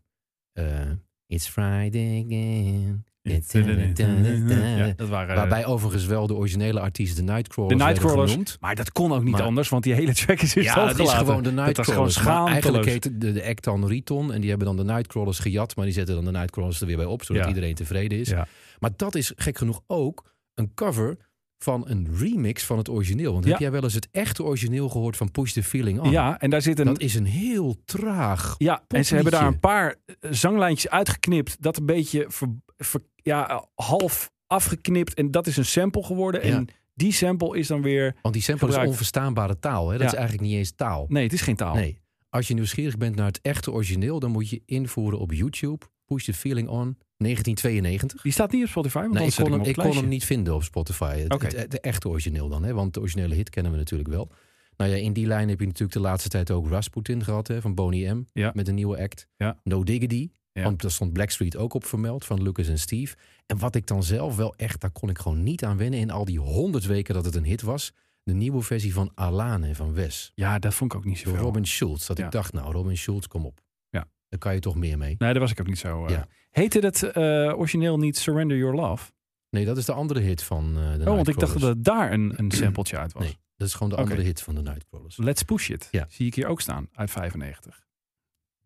eh, It's Friday again. Ja, dat waren, Waarbij overigens wel de originele artiest de Nightcrawlers, de Nightcrawlers. genoemd. Maar dat kon ook niet Maar- anders, want die hele track is Ja, dat is gewoon de Dat Nightcrawlers. gewoon Maar eigenlijk heet de, de act dan Riton. En die hebben dan de Nightcrawlers gejat. Maar die zetten dan de Nightcrawlers er weer bij op. Zodat Ja. iedereen tevreden is. Ja. Maar dat is gek genoeg ook een cover van een remix van het origineel. Want Ja. heb jij wel eens het echte origineel gehoord van Push the Feeling On? Ja, en daar zit een... Dat is een heel traag. Ja, en ze hebben daar een paar eh, zanglijntjes uitgeknipt. Dat een beetje ver- ver- ja, half afgeknipt. En dat is een sample geworden. Ja. En die sample is dan weer... Want die sample gebruikt. is onverstaanbare taal. Hè? Dat Ja. is eigenlijk niet eens taal. Nee, het is geen taal. Nee. Als je nieuwsgierig bent naar het echte origineel, dan moet je invoeren op YouTube. Push the Feeling On 1992. Die staat niet op Spotify. Want Nee, ik kon, hem, ik kon hem niet vinden op Spotify. Het, Oké. het- het- de echte origineel dan, hè? want de originele hit kennen we natuurlijk wel. Nou ja, in die lijn heb je natuurlijk de laatste tijd ook Rasputin gehad hè, van Boney M. Ja. Met een nieuwe act. Ja. No Diggity. Ja. Want daar stond Blackstreet ook op vermeld van Lucas en Steve. En wat ik dan zelf wel echt, daar kon ik gewoon niet aan wennen in al die honderd weken dat het een hit was. De nieuwe versie van Alane van Wes. Ja, dat vond ik ook niet zo. Robin Schulz. Dat Ja. ik dacht, nou Robin Schulz, kom op. Ja. Daar kan je toch meer mee. Nee, daar was ik ook niet zo. Ja. Heette het eh, origineel niet Surrender Your Love? Nee, dat is de andere hit van eh de Oh, want ik dacht dat daar een, een sampletje uit was. Nee, dat is gewoon de andere hit van de Nightcrawlers. Let's Push It. Ja. Zie ik hier ook staan, uit 95.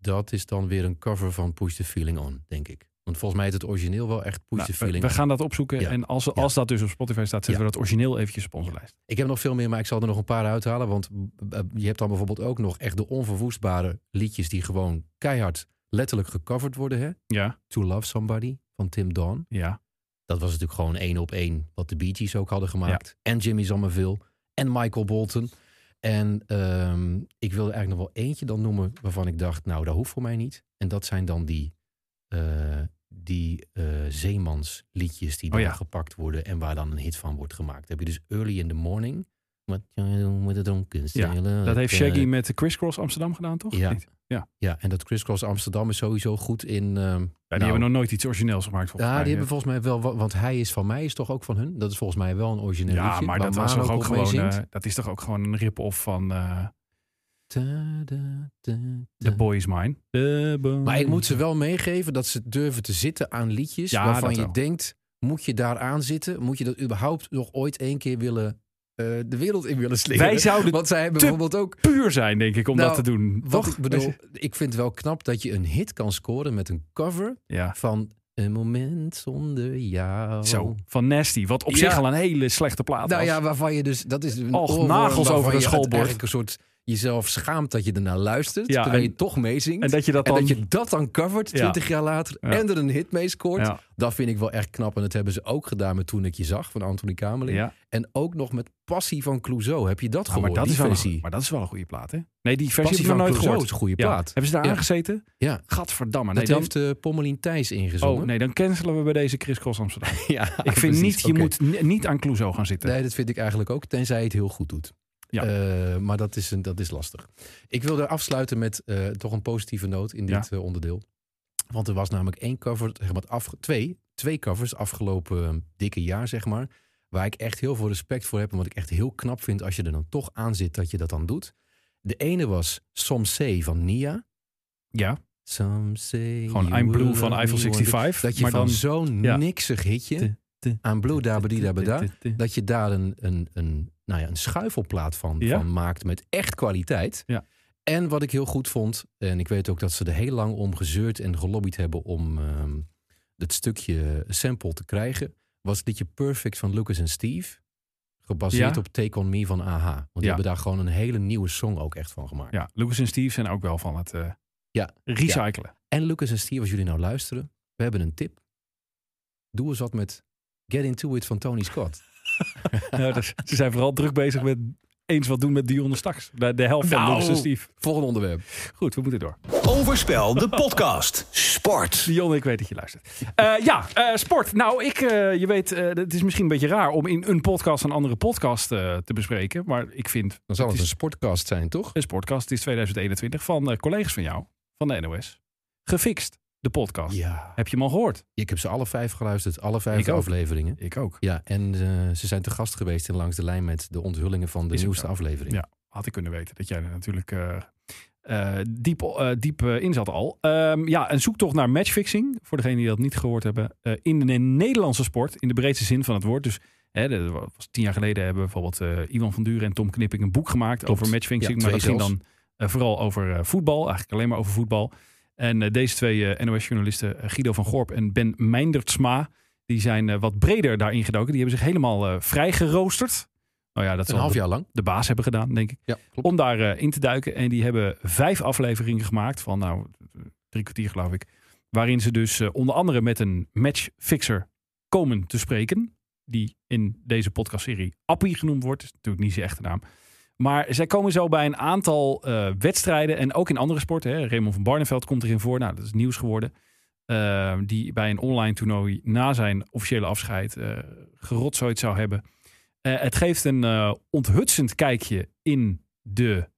Dat is dan weer een cover van Push the Feeling On, denk ik. Want volgens mij is het origineel wel echt Push Nou, the Feeling we On. gaan dat opzoeken. Ja. En als, Ja. als dat dus op Spotify staat, zetten we dat origineel eventjes op onze lijst. Ik heb nog veel meer, maar ik zal er nog een paar uithalen. Want eh, je hebt dan bijvoorbeeld ook nog echt de onverwoestbare liedjes... die gewoon keihard letterlijk gecoverd worden. Hè? Ja, To Love Somebody van Tim Dawn. ja. Dat was natuurlijk gewoon één op één wat de Bee Gees ook hadden gemaakt. En Jimmy Somerville en Michael Bolton. En ehm, ik wilde eigenlijk nog wel eentje dan noemen waarvan ik dacht, nou dat hoeft voor mij niet. En dat zijn dan die, eh, die eh, zeemansliedjes die Oh dan ja. gepakt worden en waar dan een hit van wordt gemaakt. Dan heb je dus Early in the Morning. Drunken Ja, sailor. Dat heeft Eh, Shaggy met de Crisscross Amsterdam gedaan, toch? Ja. Ja. Ja, en dat Crisscross Amsterdam is sowieso goed in... ehm, Ja, die nou, hebben nog nooit iets origineels gemaakt, volgens ja, mij. die hebben volgens mij wel, wa- want hij is van mij is toch ook van hun. Dat is volgens mij wel een origineel ja, liedje. maar dat was toch ook gewoon, eh, dat is toch ook gewoon een rip-off van eh The. Boy Is Mine. Boy Maar ik moet ze wel meegeven dat ze durven te zitten aan liedjes Ja, waarvan je wel. denkt, moet je daar aan zitten? Moet je dat überhaupt nog ooit één keer willen, de wereld in willen slingeren? Wij zouden Want zij hebben bijvoorbeeld ook puur zijn, denk ik, om Nou, dat te doen. Wat Toch? ik bedoel, ik vind het wel knap dat je een hit kan scoren met een cover Ja. van Een moment zonder jou. Zo, van Nasty. Wat op Ja. zich al een hele slechte plaat Nou was. ja, waarvan je dus, dat is een Och, nagels over een schoolbord. eigenlijk een soort jezelf schaamt dat je ernaar luistert, Ja, terwijl en- je toch meezingt. en dat je dat En dan... dat je dat dan covert, Ja. 20 jaar later, Ja. en er een hit mee scoort. ja, Dat vind ik wel echt knap. En dat hebben ze ook gedaan met Toen ik je zag, van Anthony Kamerling. ja. En ook nog met Passie van Clouseau. Heb je dat Ah, gehoord, maar, dat die is wel versie? een, maar dat is wel een goede plaat, hè? Nee, die versie Passie van nooit Clouseau gehoord. is een goede Ja. plaat. Hebben ze daar Ja. aangezeten? Ja, Gadverdamme. Nee, dat dan, heeft eh Pommelien Thijs ingezongen. oh, nee, dan cancelen we bij deze Chris Cross Amsterdam. ja, ik vind precies. niet, je moet ni- niet aan Clouseau gaan zitten. Nee, dat vind ik eigenlijk ook, tenzij het heel goed doet. Ja. Eh, maar dat is, een, dat is lastig. Ik wilde afsluiten met eh, toch een positieve noot in dit eh, onderdeel. Want er was namelijk één cover, zeg maar, af, twee, twee covers afgelopen dikke jaar, zeg maar. Waar ik echt heel veel respect voor heb. En wat ik echt heel knap vind als je er dan toch aan zit dat je dat dan doet. De ene was Some Say van Nia. Ja, Some say gewoon I'm Blue van Eiffel me one day. 65. Dat je maar van zo'n ja. niksig hitje aan Blue Dabadi Dabada dat je daar een, een, een, nou ja, een schuifelplaat van, Ja. van maakt met echt kwaliteit. Ja. En wat ik heel goed vond, en ik weet ook dat ze er heel lang om gezeurd en gelobbyd hebben om ehm, het stukje sample te krijgen, was het liedje Perfect van Lucas en Steve. Gebaseerd Ja. op Take On Me van AHA. Want die hebben daar gewoon een hele nieuwe song ook echt van gemaakt. Ja, Lucas en Steve zijn ook wel van het eh, Ja. recyclen. En Lucas en Steve, als jullie nou luisteren, we hebben een tip. Doe eens wat met Get Into It van Tony Scott. Ja, dus ze zijn vooral druk bezig met eens wat doen met Dionne straks. De, de helft van Nou. Steve. Volgende onderwerp. Goed, we moeten door. Overspel, de podcast. Sport. Dionne, ik weet dat je luistert. Eh, ja, eh, sport. Nou, ik, eh, je weet, eh, het is misschien een beetje raar om in een podcast een andere podcast eh, te bespreken. Maar ik vind Dan zal het is een sportcast zijn, toch? een sportcast. Het is 2021 van eh, collega's van jou, van de NOS. Gefixt, de podcast. Ja. Heb je hem al gehoord? Ik heb ze alle vijf geluisterd, alle vijf Ik ook. afleveringen. Ik ook. Ja, en eh, ze zijn te gast geweest in Langs de Lijn met de onthullingen van de Is nieuwste aflevering. Ja. Had ik kunnen weten dat jij er natuurlijk eh, eh, diep, diep in zat al. Ehm, ja, een zoektocht naar matchfixing. Voor degenen die dat niet gehoord hebben. in de Nederlandse sport, in de breedste zin van het woord. Dus hè, dat was tien jaar geleden hebben bijvoorbeeld eh, Iwan van Duren en Tom Knipping een boek gemaakt Klopt. over matchfixing. Ja, maar dat ging dan vooral over voetbal. Eigenlijk alleen maar over voetbal. En eh, deze twee eh, NOS-journalisten, Guido van Gorp en Ben Meindertsma, die zijn eh, wat breder daarin gedoken. Die hebben zich helemaal eh vrij geroosterd. Nou ja, dat Een half jaar lang. de baas hebben gedaan, denk ik. Ja. Om daar eh, in te duiken. En die hebben vijf afleveringen gemaakt van nou drie kwartier geloof ik. Waarin ze dus eh, onder andere met een matchfixer komen te spreken. Die in deze podcastserie Appie genoemd wordt. is natuurlijk niet zijn echte naam. Maar zij komen zo bij een aantal eh, wedstrijden. En ook in andere sporten. Hè. Raymond van Barneveld komt erin voor. Nou, dat is nieuws geworden. Eh, die bij een online toernooi na zijn officiële afscheid eh gerotzooid zou hebben. Het geeft een onthutsend kijkje in de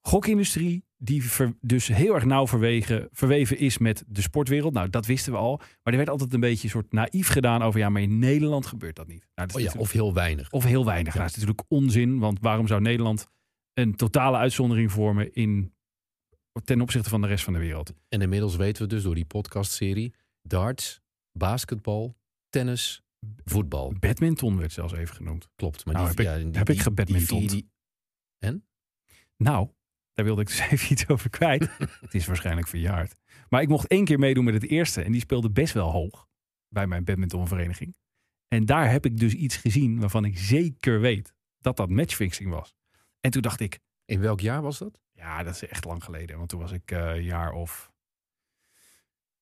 gokindustrie. Die ver- dus heel erg nauw verwegen, verweven is met de sportwereld. Nou, dat wisten we al. Maar er werd altijd een beetje een soort naïef gedaan over... ja, maar in Nederland gebeurt dat niet. Nou, dat Oh ja, of heel weinig. of heel weinig. Nou, dat is natuurlijk onzin. Want waarom zou Nederland een totale uitzondering vormen... In, ten opzichte van de rest van de wereld? En inmiddels weten we dus door die podcastserie darts, basketbal, tennis, voetbal. Badminton werd zelfs even genoemd. Klopt. Maar Nou, die, heb ik- die, heb ik die- vier die- Nou, daar wilde ik dus even iets over kwijt. het is waarschijnlijk verjaard. Maar ik mocht één keer meedoen met het eerste. En die speelde best wel hoog. Bij mijn badmintonvereniging. En daar heb ik dus iets gezien waarvan ik zeker weet dat dat matchfixing was. En toen dacht ik, In welk jaar was dat? ja, dat is echt lang geleden. Want toen was ik eh, jaar of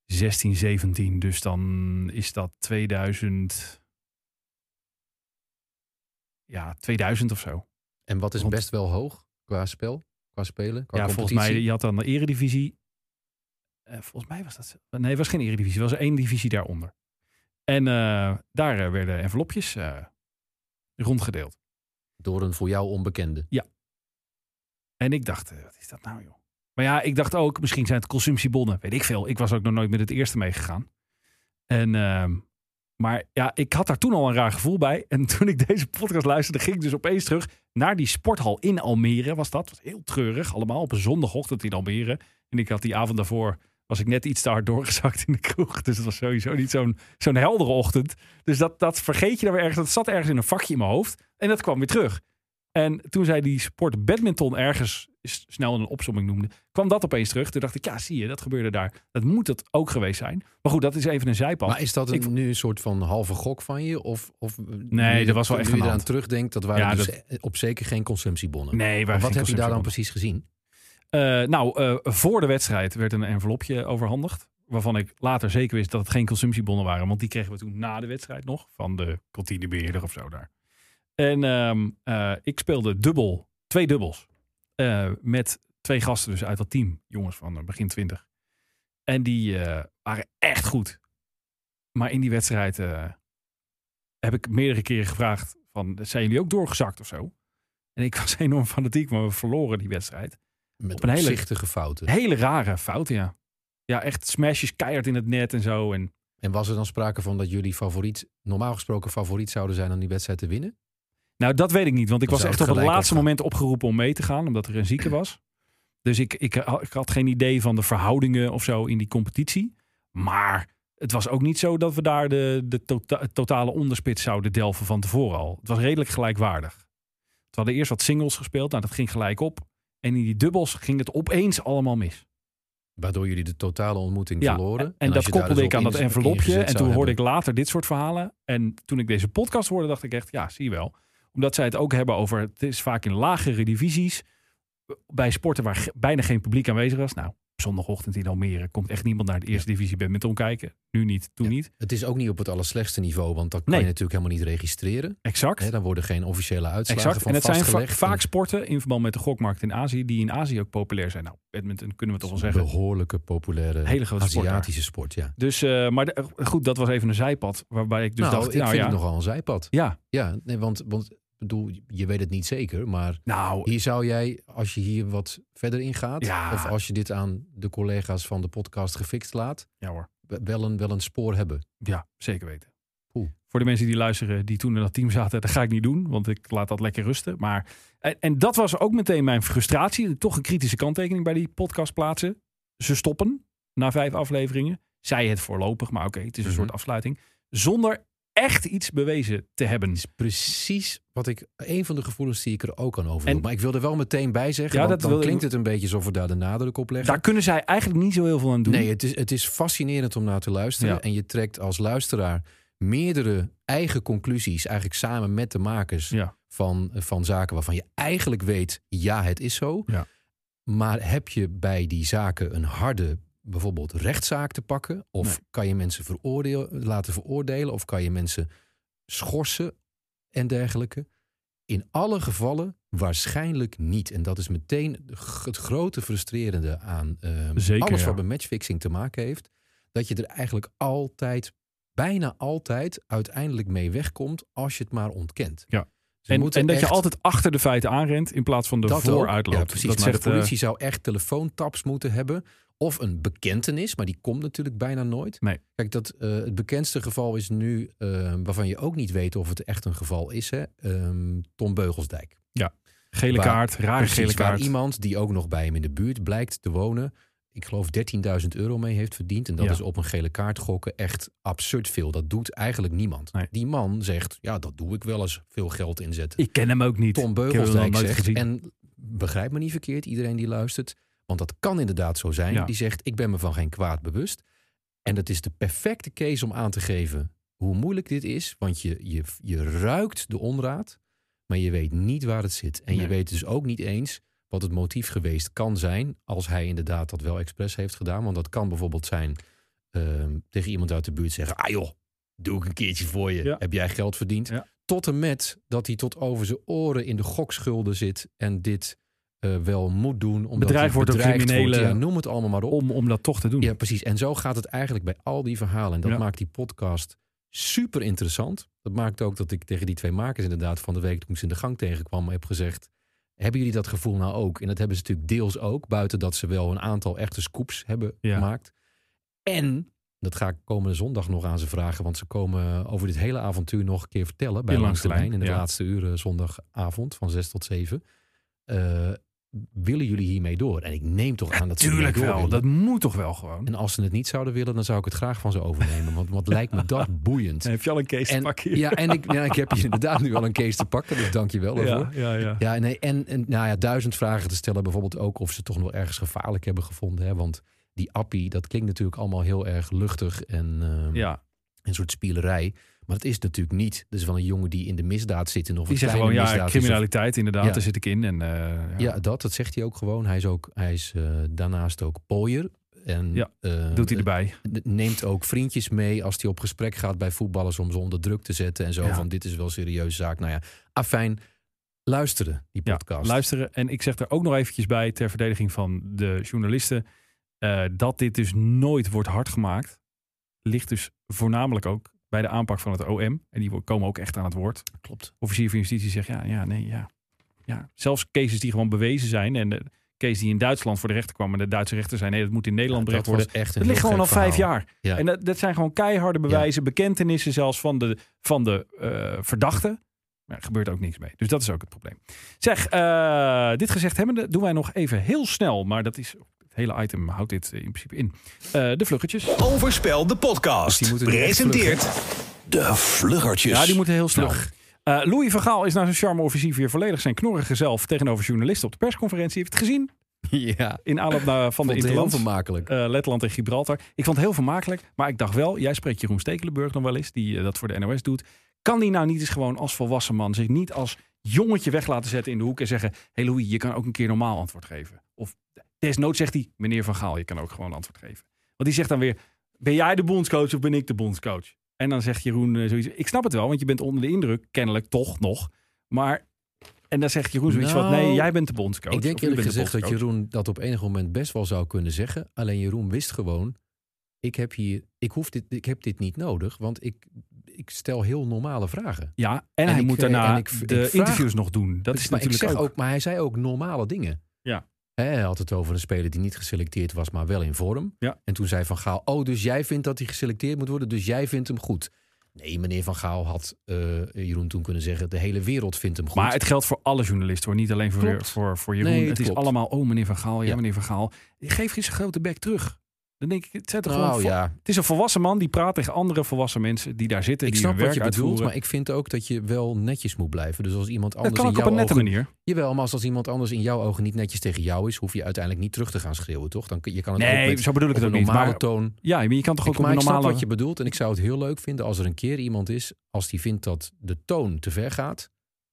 16, 17. Dus dan is dat 2000. Ja, 2000 of zo. En wat is Want- best wel hoog qua spel, qua spelen, qua ja, volgens mij, je had dan de eredivisie. Eh, volgens mij was dat... Nee, het was geen eredivisie. Het was er één divisie daaronder. En eh, daar eh, werden envelopjes rondgedeeld. Door een voor jou onbekende. En ik dacht, wat is dat nou joh? Maar ja, ik dacht ook, misschien zijn het consumptiebonnen. Weet ik veel. Ik was ook nog nooit met het eerste meegegaan. En, ehm, maar ja, ik had daar toen al een raar gevoel bij. En toen ik deze podcast luisterde, ging ik dus opeens terug naar die sporthal in Almere. Was dat? was heel treurig. Allemaal op een zondagochtend in Almere. En ik had die avond daarvoor, was ik net iets te hard doorgezakt in de kroeg. Dus het was sowieso niet zo'n zo'n heldere ochtend. Dus dat, dat vergeet je dan weer ergens. Dat zat ergens in een vakje in mijn hoofd. En dat kwam weer terug. En toen zij die sport badminton ergens snel een opsomming noemde, kwam dat opeens terug. Toen dacht ik, ja, zie je, dat gebeurde daar. Dat moet het ook geweest zijn. Maar goed, dat is even een zijpad. Maar is dat een, Ik- nu een soort van halve gok van je? Of, of Nee, nu dat was wel nu echt je aan de eraan terugdenkt, dat waren Ja, dus dat- op zeker geen consumptiebonnen. nee, Maar wat heb je daar dan precies? precies gezien? Eh, nou, eh, voor de wedstrijd werd een envelopje overhandigd. Waarvan ik later zeker wist dat het geen consumptiebonnen waren. Want die kregen we toen na de wedstrijd nog. Van de kantinebeheerder of zo daar. En ehm, eh, ik speelde dubbel. Twee dubbels. eh, met twee gasten dus uit dat team. Jongens van eh, begin twintig. En die waren echt goed. Maar in die wedstrijd heb ik meerdere keren gevraagd. Van, zijn jullie ook doorgezakt of zo? En ik was enorm fanatiek, maar we verloren die wedstrijd. Met Op een hele- fouten. Hele rare fout, ja. Ja, echt smashes keihard in het net en zo. En En was er dan sprake van dat jullie favoriet, normaal gesproken favoriet zouden zijn om die wedstrijd te winnen? Nou, dat weet ik niet, want ik was echt op het laatste moment opgeroepen om mee te gaan, omdat er een zieke was. Dus ik, ik, ik had geen idee van de verhoudingen of zo in die competitie. Maar het was ook niet zo dat we daar de, de tota- totale onderspits zouden delven van tevoren al. Het was redelijk gelijkwaardig. We hadden eerst wat singles gespeeld, nou dat ging gelijk op. En in die dubbels ging het opeens allemaal mis. Waardoor jullie de totale ontmoeting Ja, verloren. en, en dat daar koppelde dus ik aan dat envelopje. En toen hoorde ik later dit soort verhalen. En toen ik deze podcast hoorde, dacht ik echt, ja, zie je wel. Omdat zij het ook hebben over, het is vaak in lagere divisies. Bij sporten waar bijna geen publiek aanwezig was. Nou, zondagochtend in Almere komt echt niemand naar de eerste divisie badminton kijken. Nu niet, toen Ja. niet. Het is ook niet op het allerslechtste niveau, want dat kan Nee. je natuurlijk helemaal niet registreren. Exact. Dan worden geen officiële uitslagen Exact. van En het zijn va- vaak sporten in verband met de gokmarkt in Azië, die in Azië ook populair zijn. Nou, badminton kunnen we toch wel een zeggen. behoorlijke populaire Hele grote. Aziatische sport, ja. Dus, eh, maar de- goed, dat was even een zijpad. Waarbij ik dus nou, dacht, ik nou vind ja. het nogal een zijpad. Ja, Ja, nee, want, want bedoel, je weet het niet zeker, maar nou, hier zou jij, als je hier wat verder in gaat, Ja. of als je dit aan de collega's van de podcast gefixt laat, ja hoor. wel een, wel een spoor hebben. Ja, zeker weten. Oeh. Voor de mensen die luisteren, die toen in dat team zaten, dat ga ik niet doen, want ik laat dat lekker rusten. Maar, en, en dat was ook meteen mijn frustratie. Toch een kritische kanttekening bij die podcast plaatsen. Ze stoppen na vijf afleveringen. Zij het voorlopig, maar oké, het is een Mhm. soort afsluiting. Zonder echt iets bewezen te hebben. is precies wat ik, een van de gevoelens die ik er ook aan over. En- Maar ik wil er wel meteen bij zeggen, Ja, want dat dan klinkt het een beetje alsof we daar de nadruk op leggen. Daar kunnen zij eigenlijk niet zo heel veel aan doen. Nee, het is, het is fascinerend om naar te luisteren. Ja. En je trekt als luisteraar meerdere eigen conclusies, eigenlijk samen met de makers Ja. van, van zaken waarvan je eigenlijk weet, ja, het is zo. Ja. Maar heb je bij die zaken een harde, bijvoorbeeld rechtszaak te pakken? Of Nee. kan je mensen veroordeel, laten veroordelen? Of kan je mensen schorsen en dergelijke? In alle gevallen waarschijnlijk niet. En dat is meteen het grote frustrerende aan ehm, Zeker, alles ja. wat met matchfixing te maken heeft. Dat je er eigenlijk altijd, bijna altijd, uiteindelijk mee wegkomt als je het maar ontkent. Ja. En, dat je altijd achter de feiten aanrent in plaats van de dat ook. vooruit loopt. Ja, precies. Dat maar zegt, de eh, politie zou echt telefoontaps moeten hebben. Of een bekentenis, maar die komt natuurlijk bijna nooit. Nee. Kijk, dat, eh, het bekendste geval is nu, eh, waarvan je ook niet weet of het echt een geval is, hè? Ehm, Tom Beugelsdijk. gele waar- kaart, rare Precies, gele waar kaart. iemand die ook nog bij hem in de buurt blijkt te wonen, ik geloof 13.000 euro mee heeft verdiend. En dat Ja. is op een gele kaart gokken echt absurd veel. Dat doet eigenlijk niemand. Nee. Die man zegt, ja, dat doe ik wel eens veel geld inzetten. Ik ken hem ook niet. Tom Beugelsdijk zegt, gezien. en begrijp me niet verkeerd, iedereen die luistert, want dat kan inderdaad zo zijn. Ja. Die zegt, ik ben me van geen kwaad bewust. En dat is de perfecte case om aan te geven hoe moeilijk dit is, want je, je, je ruikt de onraad, maar je weet niet waar het zit. En je weet dus ook niet eens wat het motief geweest kan zijn, als hij inderdaad dat wel expres heeft gedaan. Want dat kan bijvoorbeeld zijn ehm, tegen iemand uit de buurt zeggen, ah joh, doe ik een keertje voor je. Ja. Heb jij geld verdiend? Ja. Tot en met dat hij tot over zijn oren in de gokschulden zit en dit eh, wel moet doen. Omdat Bedreigd hij wordt door criminelen. Ja, noem het allemaal maar op. om, om dat toch te doen. Ja, precies. En zo gaat het eigenlijk bij al die verhalen. En dat Ja. maakt die podcast super interessant. Dat maakt ook dat ik tegen die twee makers inderdaad van de week toen ik ze in de gang tegenkwam heb gezegd... Hebben jullie dat gevoel nou ook? En dat hebben ze natuurlijk deels ook. Buiten dat ze wel een aantal echte scoops hebben Ja. gemaakt. En, dat ga ik komende zondag nog aan ze vragen. Want ze komen over dit hele avontuur nog een keer vertellen. Bij Langs de Lijn. In de ja. laatste uren zondagavond van 6 tot 7. Eh, willen jullie hiermee door? En ik neem toch aan dat ze Tuurlijk wel. willen. Dat moet toch wel gewoon. En als ze het niet zouden willen, dan zou ik het graag van ze overnemen. Want wat lijkt me dat boeiend. heb je al een case En, te pakken? ja, en ik, ja, ik heb je inderdaad nu al een case te pakken. Dus dank je wel daarvoor. ja, ja, ja. Nee, en, en nou ja, duizend vragen te stellen. Bijvoorbeeld ook of ze toch nog ergens gevaarlijk hebben gevonden. Hè? Want die appie, dat klinkt natuurlijk allemaal heel erg luchtig en ehm, Ja, een soort spielerij. Maar het is natuurlijk niet. Dus wel een jongen die in de misdaad zit. En of die kleine gewoon, ja, criminaliteit inderdaad, Ja. daar zit ik in. En, eh, ja. Ja, dat, dat zegt hij ook gewoon. Hij is, ook, hij is eh, daarnaast ook pooier. En, Ja, eh, doet hij erbij. neemt ook vriendjes mee als hij op gesprek gaat bij voetballers om ze onder druk te zetten en zo. Ja. Van dit is wel een serieuze zaak. Nou ja, afijn, luisteren die Ja, podcast. luisteren. En ik zeg er ook nog eventjes bij, ter verdediging van de journalisten, dat dit dus nooit wordt hard gemaakt, ligt dus voornamelijk ook bij de aanpak van het OM. En die komen ook echt aan het woord. Klopt. Officier van Justitie zegt, ja, ja, nee, ja. ja. Zelfs cases die gewoon bewezen zijn en de case die in Duitsland voor de rechter kwam en de Duitse rechter zei, nee, dat moet in Nederland dat berecht worden. echt Het ligt gewoon al vijf jaar. Ja. En dat, dat zijn gewoon keiharde bewijzen, bekentenissen zelfs van de, van de eh, verdachte. Maar er gebeurt ook niks mee. Dus dat is ook het probleem. Zeg, eh, dit gezegd hebbende doen wij nog even heel snel, maar dat is, het hele item houdt dit in principe in. Eh, de vluggetjes. Overspel de podcast. Presenteert de Vluggertjes. Ja, die moeten heel snel. Eh, Louis van Gaal is na zijn charme-offensief weer volledig zijn knorrige zelf tegenover journalisten op de persconferentie. Heeft het gezien? Ja, in aanloop naar, van de het heel vermakelijk. eh, Letland en Gibraltar. Ik vond het heel vermakelijk. Maar ik dacht wel, jij spreekt Jeroen Stekelenburg nog wel eens, die eh, dat voor de NOS doet. Kan die nou niet eens gewoon als volwassen man zich niet als jongetje weg laten zetten in de hoek en zeggen: Hé hey Louis, je kan ook een keer normaal antwoord geven. Desnoods zegt hij: Meneer Van Gaal, je kan ook gewoon antwoord geven. Want die zegt dan weer: Ben jij de bondscoach of ben ik de bondscoach? En dan zegt Jeroen eh, zoiets: Ik snap het wel, want je bent onder de indruk, kennelijk toch nog. Maar. En dan zegt Jeroen zoiets van: Nou, Nee, jij bent de bondscoach. Ik denk eerlijk gezegd dat. Jeroen dat op enig moment best wel zou kunnen zeggen. Alleen Jeroen wist gewoon, ik heb hier, ik hoef dit, ik heb dit niet nodig, want ik, ik stel heel normale vragen. Ja, en, En hij ik, moet eh, daarna en ik- ik de vraag- interviews nog doen. Dat is maar ik natuurlijk zeg ook. ook, maar hij zei ook normale dingen. Ja. Hij had het over een speler die niet geselecteerd was, maar wel in vorm. Ja. En toen zei Van Gaal, oh, dus jij vindt dat hij geselecteerd moet worden, dus jij vindt hem goed. Nee, meneer Van Gaal had eh, Jeroen toen kunnen zeggen, de hele wereld vindt hem goed. Maar het geldt voor alle journalisten hoor. Niet alleen voor, Klopt. voor, voor Jeroen. Nee, het het is allemaal, oh meneer Van Gaal, ja, Ja. meneer Van Gaal. Geef eens een grote bek terug. Dan denk ik, het, zet er nou gewoon ja, het is een volwassen man die praat tegen andere volwassen mensen die daar zitten. ik die snap wat werk je bedoelt, maar ik vind ook dat je wel netjes moet blijven. Dus als iemand dat anders kan in ook op jouw een nette ogen, manier. Jawel, maar als, als iemand anders in jouw ogen niet netjes tegen jou is, hoef je uiteindelijk niet terug te gaan schreeuwen, toch? Dan kun- je kan het ook Nee, met, zo bedoel ik het een ook niet. normale Maar, toon. ja, je kan toch ook Ik, op een ik snap normale... wat je bedoelt en ik zou het heel leuk vinden als er een keer iemand is, als die vindt dat de toon te ver gaat,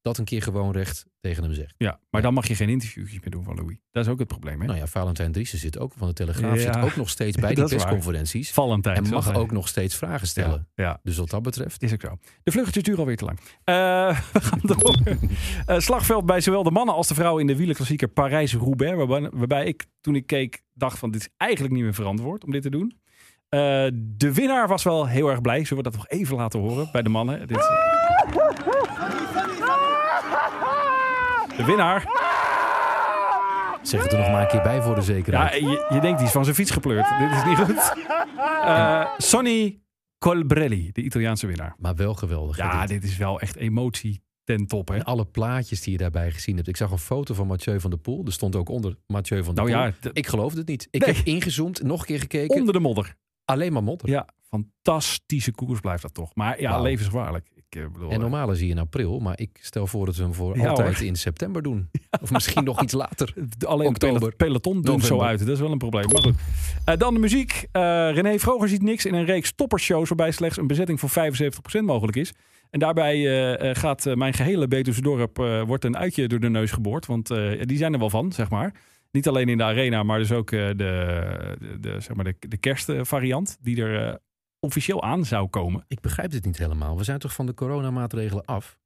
dat een keer gewoon recht tegen hem zegt. Ja, maar dan mag je geen interviewjes meer doen van Louis. Dat is ook het probleem, hè? Nou ja, Valentijn Driessen zit ook van de Telegraaf, Ja, zit ook nog steeds bij die is persconferenties Valentijn. en mag ook nog steeds vragen stellen. Ja, ja, Dus wat dat betreft, is ook zo. De vluchtjes duren alweer te lang. Eh, we gaan door. Eh, slagveld bij zowel de mannen als de vrouwen in de wielerklassieker Parijs-Roubaix. Waarbij, waarbij ik, toen ik keek, dacht van dit is eigenlijk niet meer verantwoord om dit te doen. Eh, de winnaar was wel heel erg blij. Zullen we dat nog even laten horen bij de mannen? Dit... De winnaar. zeg het er nog maar een keer bij voor de Ja, zekerheid. je, je denkt die is van zijn fiets gepleurd. Dit is niet goed. Eh Sonny Colbrelli, de Italiaanse winnaar. Maar wel geweldig. Ja, dit. dit is wel echt emotie ten top. Hè? En alle plaatjes die je daarbij gezien hebt. Ik zag een foto van Mathieu van der Poel. Er stond ook onder Mathieu van der Nou Poel. ja, Ik geloofde het niet. Ik Nee. heb ingezoomd, nog een keer gekeken. onder de modder. Alleen maar modder. Ja, fantastische koers blijft dat toch. Maar ja, Wauw. levensgevaarlijk. Ik eh, bedoel, En normaal zie je in april, maar ik stel voor dat we hem voor Ja, altijd hoor. in september doen. Of misschien nog iets later. eh, alleen oktober, het peloton doet zo uit. Dat is wel een probleem. Maar goed. Eh, dan de muziek. Eh, René Vroger ziet niks in een reeks toppershows... waarbij slechts een bezetting van 75% mogelijk is. En daarbij eh, eh, gaat eh, mijn gehele Betuwse dorp... eh, wordt een uitje door de neus geboord. Want eh, die zijn er wel van, zeg maar. Niet alleen in de arena, maar dus ook eh, de, de, de, zeg maar de, de kerstvariant... die er eh, officieel aan zou komen. Ik begrijp dit niet helemaal. We zijn toch van de coronamaatregelen af?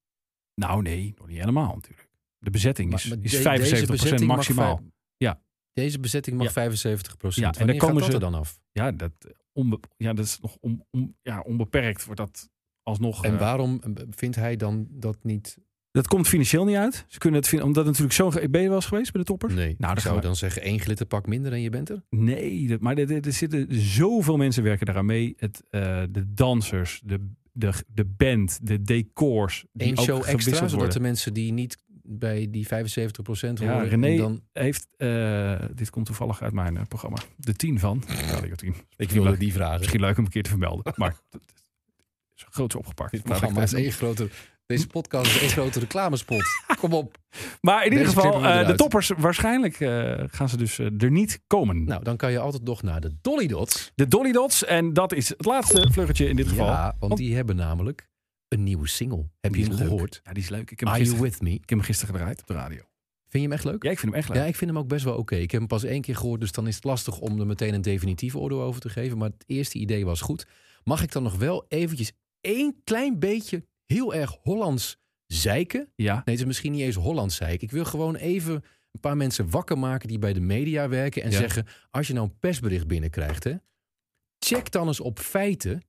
Nou nee, nog niet helemaal natuurlijk. De bezetting is, Maar- maar is de- 75% deze bezetting mag maximaal. vijf- Ja. Deze bezetting mag Ja. 75 procent. Ja, en dan komen ze- er dan af? Ja, dat, onbe ja, dat is nog on, on- ja, onbeperkt. Wordt dat alsnog. En eh, waarom eh, vindt hij dan dat niet? Dat komt financieel niet uit. Ze kunnen het vinden, omdat het natuurlijk zo. Ben je wel eens geweest bij de toppers? Nee, Nou, dan ik zou we- dan zeggen één glitterpak minder en je bent er. Nee, dat, maar er, er- zitten zoveel mensen werken daaraan mee. Het, eh, de dansers, de, de, de band, de decors. Die Eén show extra, zodat worden. de mensen die niet bij die 75 procent Ja, horen... René en dan, heeft, eh, dit komt toevallig uit mijn eh, programma, de 10 van Radio 10. ik wilde die vragen. Misschien leuk om een keer te vermelden, maar dat is groots opgepakt. Dit ik programma is het één grote... Deze podcast is één grote reclamespot. Kom op. Maar in ieder geval, eh, de toppers, waarschijnlijk eh, gaan ze dus eh, er niet komen. Nou, dan kan je altijd nog naar de Dolly Dots. De Dolly Dots, en dat is het laatste vluggetje in dit geval. Ja, want die hebben namelijk een nieuwe single. Heb je hem gehoord? Ja, die is leuk. Ik heb, hem Are You gisteren, With Me? ik heb hem gisteren gedraaid op de radio. Vind je hem echt leuk? Ja, ik vind hem echt leuk. Ja, ik vind hem ook best wel oké. Ik heb hem pas één keer gehoord, dus dan is het lastig om er meteen een definitief oordeel over te geven. Maar het eerste idee was goed. Mag ik dan nog wel eventjes één klein beetje heel erg Hollands zeiken? Ja. Nee, het is misschien niet eens Hollands zeiken. Ik wil gewoon even een paar mensen wakker maken die bij de media werken en Ja. zeggen: als je nou een persbericht binnenkrijgt, hè, check dan eens op feiten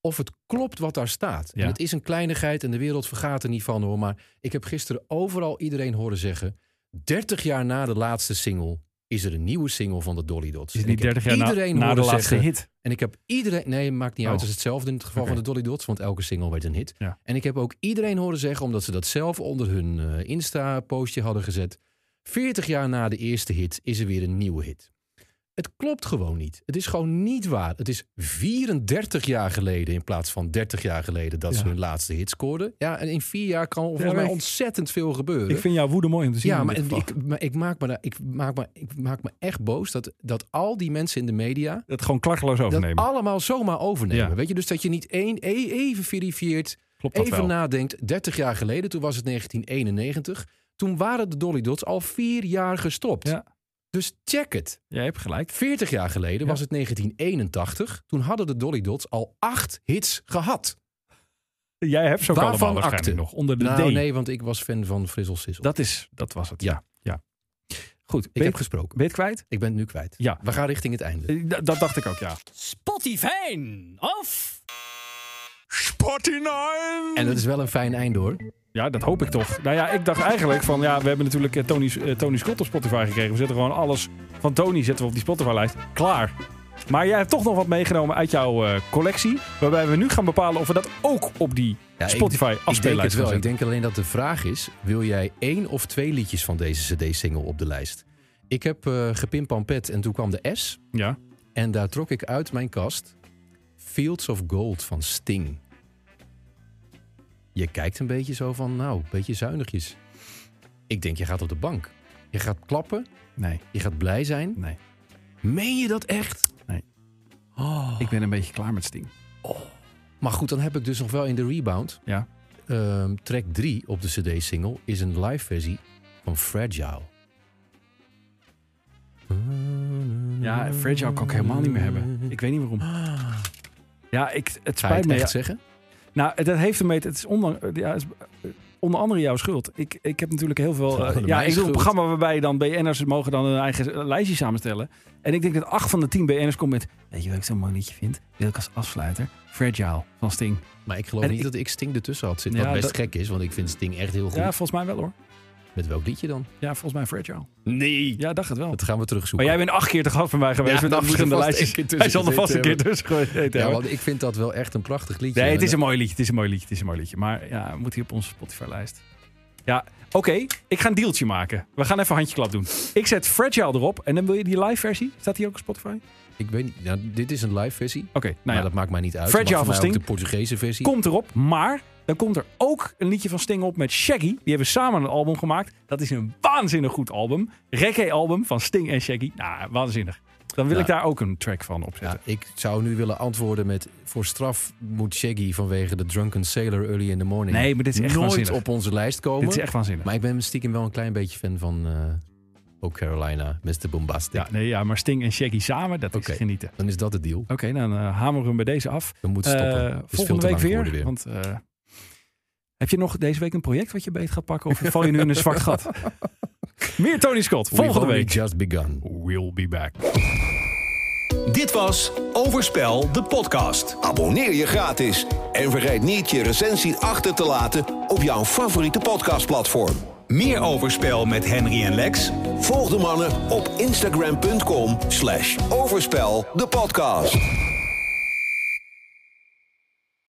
of het klopt wat daar staat. Ja. En het is een kleinigheid en de wereld vergaat er niet van hoor. Maar ik heb gisteren overal iedereen horen zeggen: 30 jaar na de laatste single is er een nieuwe single van de Dolly Dots. Is niet ik heb 30 jaar iedereen na de laatste zeggen, hit? En ik heb iedereen. Nee, maakt niet uit. Oh. Het is hetzelfde in het geval van de Dolly Dots, want elke single werd een hit. Ja. En ik heb ook iedereen horen zeggen, omdat ze dat zelf onder hun eh, Insta-postje hadden gezet. 40 jaar na de eerste hit is er weer een nieuwe hit. Het klopt gewoon niet. Het is gewoon niet waar. Het is 34 jaar geleden in plaats van 30 jaar geleden dat ze hun laatste hit scoorden. Ja, en in vier jaar kan volgens mij ik- ontzettend veel gebeuren. Ik vind jouw woede mooi om te zien. ja, maar, ik, maar ik, maak me, daar- ik, maak me, ik maak me echt boos dat, dat al die mensen in de media het gewoon klakkeloos dat overnemen. allemaal zomaar overnemen. Ja. Weet je, dus dat je niet één, even verifieert, Klopt dat even wel? nadenkt. 30 jaar geleden, toen was het 1991. Toen waren de Dolly Dots al vier jaar gestopt. Ja. Dus check het. Jij hebt gelijk. 40 jaar geleden Ja. was het 1981. Toen hadden de Dolly Dots al acht hits gehad. Jij hebt Waarvan allemaal waarschijnlijk nog. Onder de nou D. nee, want ik was fan van Frizzle Sizzle. Dat, is, dat was het. Ja. ja. Goed. ik ben, heb gesproken. ben je het kwijt? Ik ben het nu kwijt. Ja. We gaan richting het einde. Eh, Dat, dacht ik ook, ja. Spotify of En dat is wel een fijn einde hoor. Ja, dat hoop ik toch. Nou ja, ik dacht eigenlijk van... Ja, we hebben natuurlijk eh, Tony, eh, Tony Scott op Spotify gekregen. We zetten gewoon alles van Tony zetten we op die Spotify-lijst. Klaar. Maar jij hebt toch nog wat meegenomen uit jouw eh, collectie. Waarbij we nu gaan bepalen of we dat ook op die Ja, Spotify Ik denk het afspeellijst wel. Ik denk alleen dat de vraag is: wil jij één of twee liedjes van deze CD-single op de lijst? Ik heb eh gepimpampet en toen kwam de S. Ja. En daar trok ik uit mijn kast Fields of Gold van Sting. Je kijkt een beetje zo van, nou, een beetje zuinigjes. Ik denk, je gaat op de bank. Je gaat klappen, Nee, je gaat blij zijn. nee. Meen je dat echt? Nee. Oh. Ik ben een beetje klaar met Sting. Maar goed, dan heb ik dus nog wel in de rebound. Ja. Ehm, track 3 op de CD-single is een live versie van Fragile. Ja, Fragile kan ik helemaal niet meer hebben. Ik weet niet waarom. Ja, ik, het spijt het me. echt ja. zeggen? Nou, dat heeft ermee. Het is onder, ja, is eh, onder andere jouw schuld. Ik, ik heb natuurlijk heel veel. Onder eh, ja, ik doe een programma waarbij dan BN'ers mogen dan hun eigen lijstje samenstellen. En ik denk dat acht van de tien BN'ers komt met. Weet je wat ik zo'n mooi liedje vind? Wil ik als afsluiter? Fragile van Sting. Maar ik geloof En niet ik- dat ik Sting ertussen had zitten. Ja, wat best dat- gek is, want ik vind Sting echt heel goed. Ja, volgens mij wel hoor. Met welk liedje dan? Ja, volgens mij Fragile. Nee. Ja, dacht het wel. Dat gaan we terugzoeken. Maar jij bent acht keer te gast bij mij geweest Ja, met er verschillende lijstjes. Hij zal er vast een keer tussen Ja, want ik vind dat wel echt een prachtig liedje. Nee, het is En, een mooi liedje. Het is een mooi liedje. Het is een mooi liedje. Maar ja, moet hij op onze Spotify-lijst. Ja, oké. ik ga een dealtje maken. We gaan even handjeklap doen. Ik zet Fragile erop. En dan wil je die live versie. Staat die ook op Spotify? Oké, Ik weet niet, nou, dit is een live versie. nou maar ja. dat maakt mij niet uit. Fragile van Sting. de Portugese versie. Komt erop. Maar dan komt er ook een liedje van Sting op met Shaggy. Die hebben samen een album gemaakt. Dat is een waanzinnig goed album. Reggae-album van Sting en Shaggy. Nou, waanzinnig. Dan wil Ja. ik daar ook een track van opzetten. Ja, ik zou nu willen antwoorden met... voor straf moet Shaggy vanwege de Drunken Sailor Early in the Morning... Nee, maar dit is echt nooit waanzinnig. op onze lijst komen. Dit is echt waanzinnig. Maar ik ben stiekem wel een klein beetje fan van... eh Oh Carolina, Mr. Bombastic. Ja, nee, ja, maar Sting en Shaggy samen, dat is genieten. Dan is dat de deal. Oké, dan eh hameren we hem bij deze af. We moeten stoppen. Het is veel volgende te week lang weer. weer. Want, heb je nog deze week een project wat je beet gaat pakken? Of val je nu in een zwart gat? Meer Tony Scott. We've Volgende only week. just begun. We'll be back. Dit was Overspel, de podcast. Abonneer je gratis en vergeet niet je recensie achter te laten op jouw favoriete podcastplatform. Meer overspel met Henry en Lex? Volg de mannen op instagram.com slash overspel de podcast.